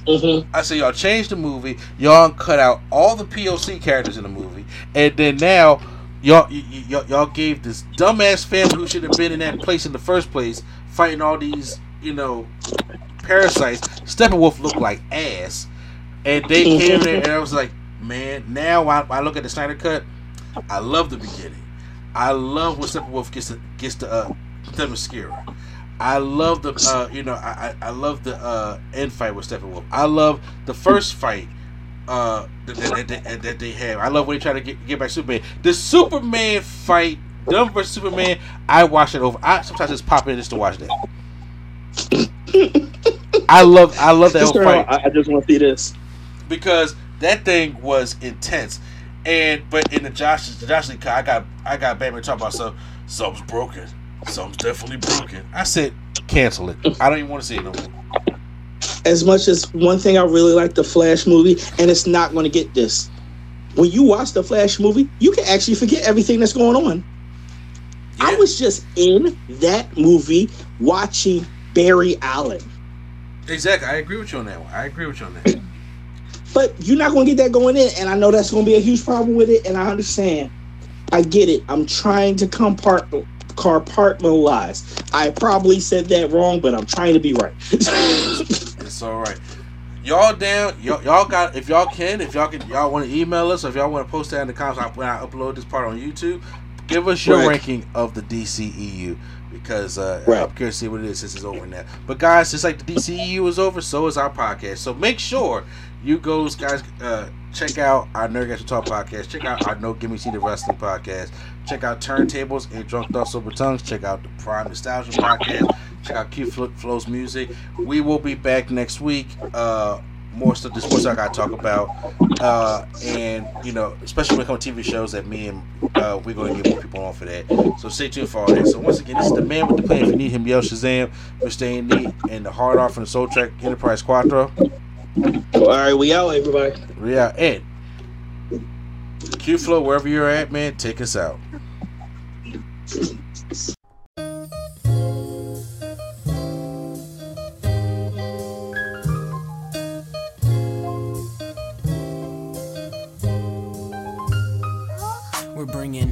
Mm-hmm. I said, "Y'all changed the movie. Y'all cut out all the POC characters in the movie, and then now." Y'all, y- y- y'all gave this dumbass family who should have been in that place in the first place, fighting all these, you know, parasites. Steppenwolf looked like ass, and they came in and I was like, man, now I, I look at the Snyder cut, I love the beginning. I love when Steppenwolf gets to gets to uh Themyscira. I love the uh you know I I, love the uh end fight with Steppenwolf. I love the first fight uh that, that, that, that they have. I love when they try to get get back Superman. The Superman fight, Dumb versus Superman. I watch it over. I sometimes just pop in just to watch that. I love I love that whole fight. I just want to see this because that thing was intense. And but in the Josh the Josh Lee I got I got Batman talking about so something's broken. Something's definitely broken. I said cancel it. I don't even want to see it no more. As much as one thing I really like the Flash movie, and it's not going to get this. When you watch the Flash movie, you can actually forget everything that's going on. Yeah. I was just in that movie watching Barry Allen. Exactly. I agree with you on that one. I agree with you on that. But you're not going to get that going in, and I know that's going to be a huge problem with it, and I understand. I get it. I'm trying to compart- compartmentalize. I probably said that wrong, but I'm trying to be right. it's all right. Y'all down? Y'all, y'all got? If y'all can, if y'all can, y'all want to email us, or if y'all want to post that in the comments when I upload this part on YouTube, give us your right. ranking of the DCEU because uh, right. I'm curious to see what it is since it's over now. But guys, just like the DCEU is over, so is our podcast. So make sure you guys, guys, uh, check out our Nerdgasm Talk podcast. Check out our No Gimmicks Needed Wrestling podcast. Check out Turntables and Drunk Thoughts over Tongues. Check out the Prime Nostalgia podcast. Check out Q Flows Music. We will be back next week. Uh, more stuff, this stuff I gotta talk about, uh, and you know, especially when it comes to TV shows that me and uh, we're gonna get more people on for that. So stay tuned for all that. So once again, this is the man with the plan. If you need him, yell Shazam, Mr. Andy, and the hard off from the Soul Track Enterprise Quatro. All right, we out, everybody. We out. Ed. Q Flow, wherever you're at, man, take us out. We're bringing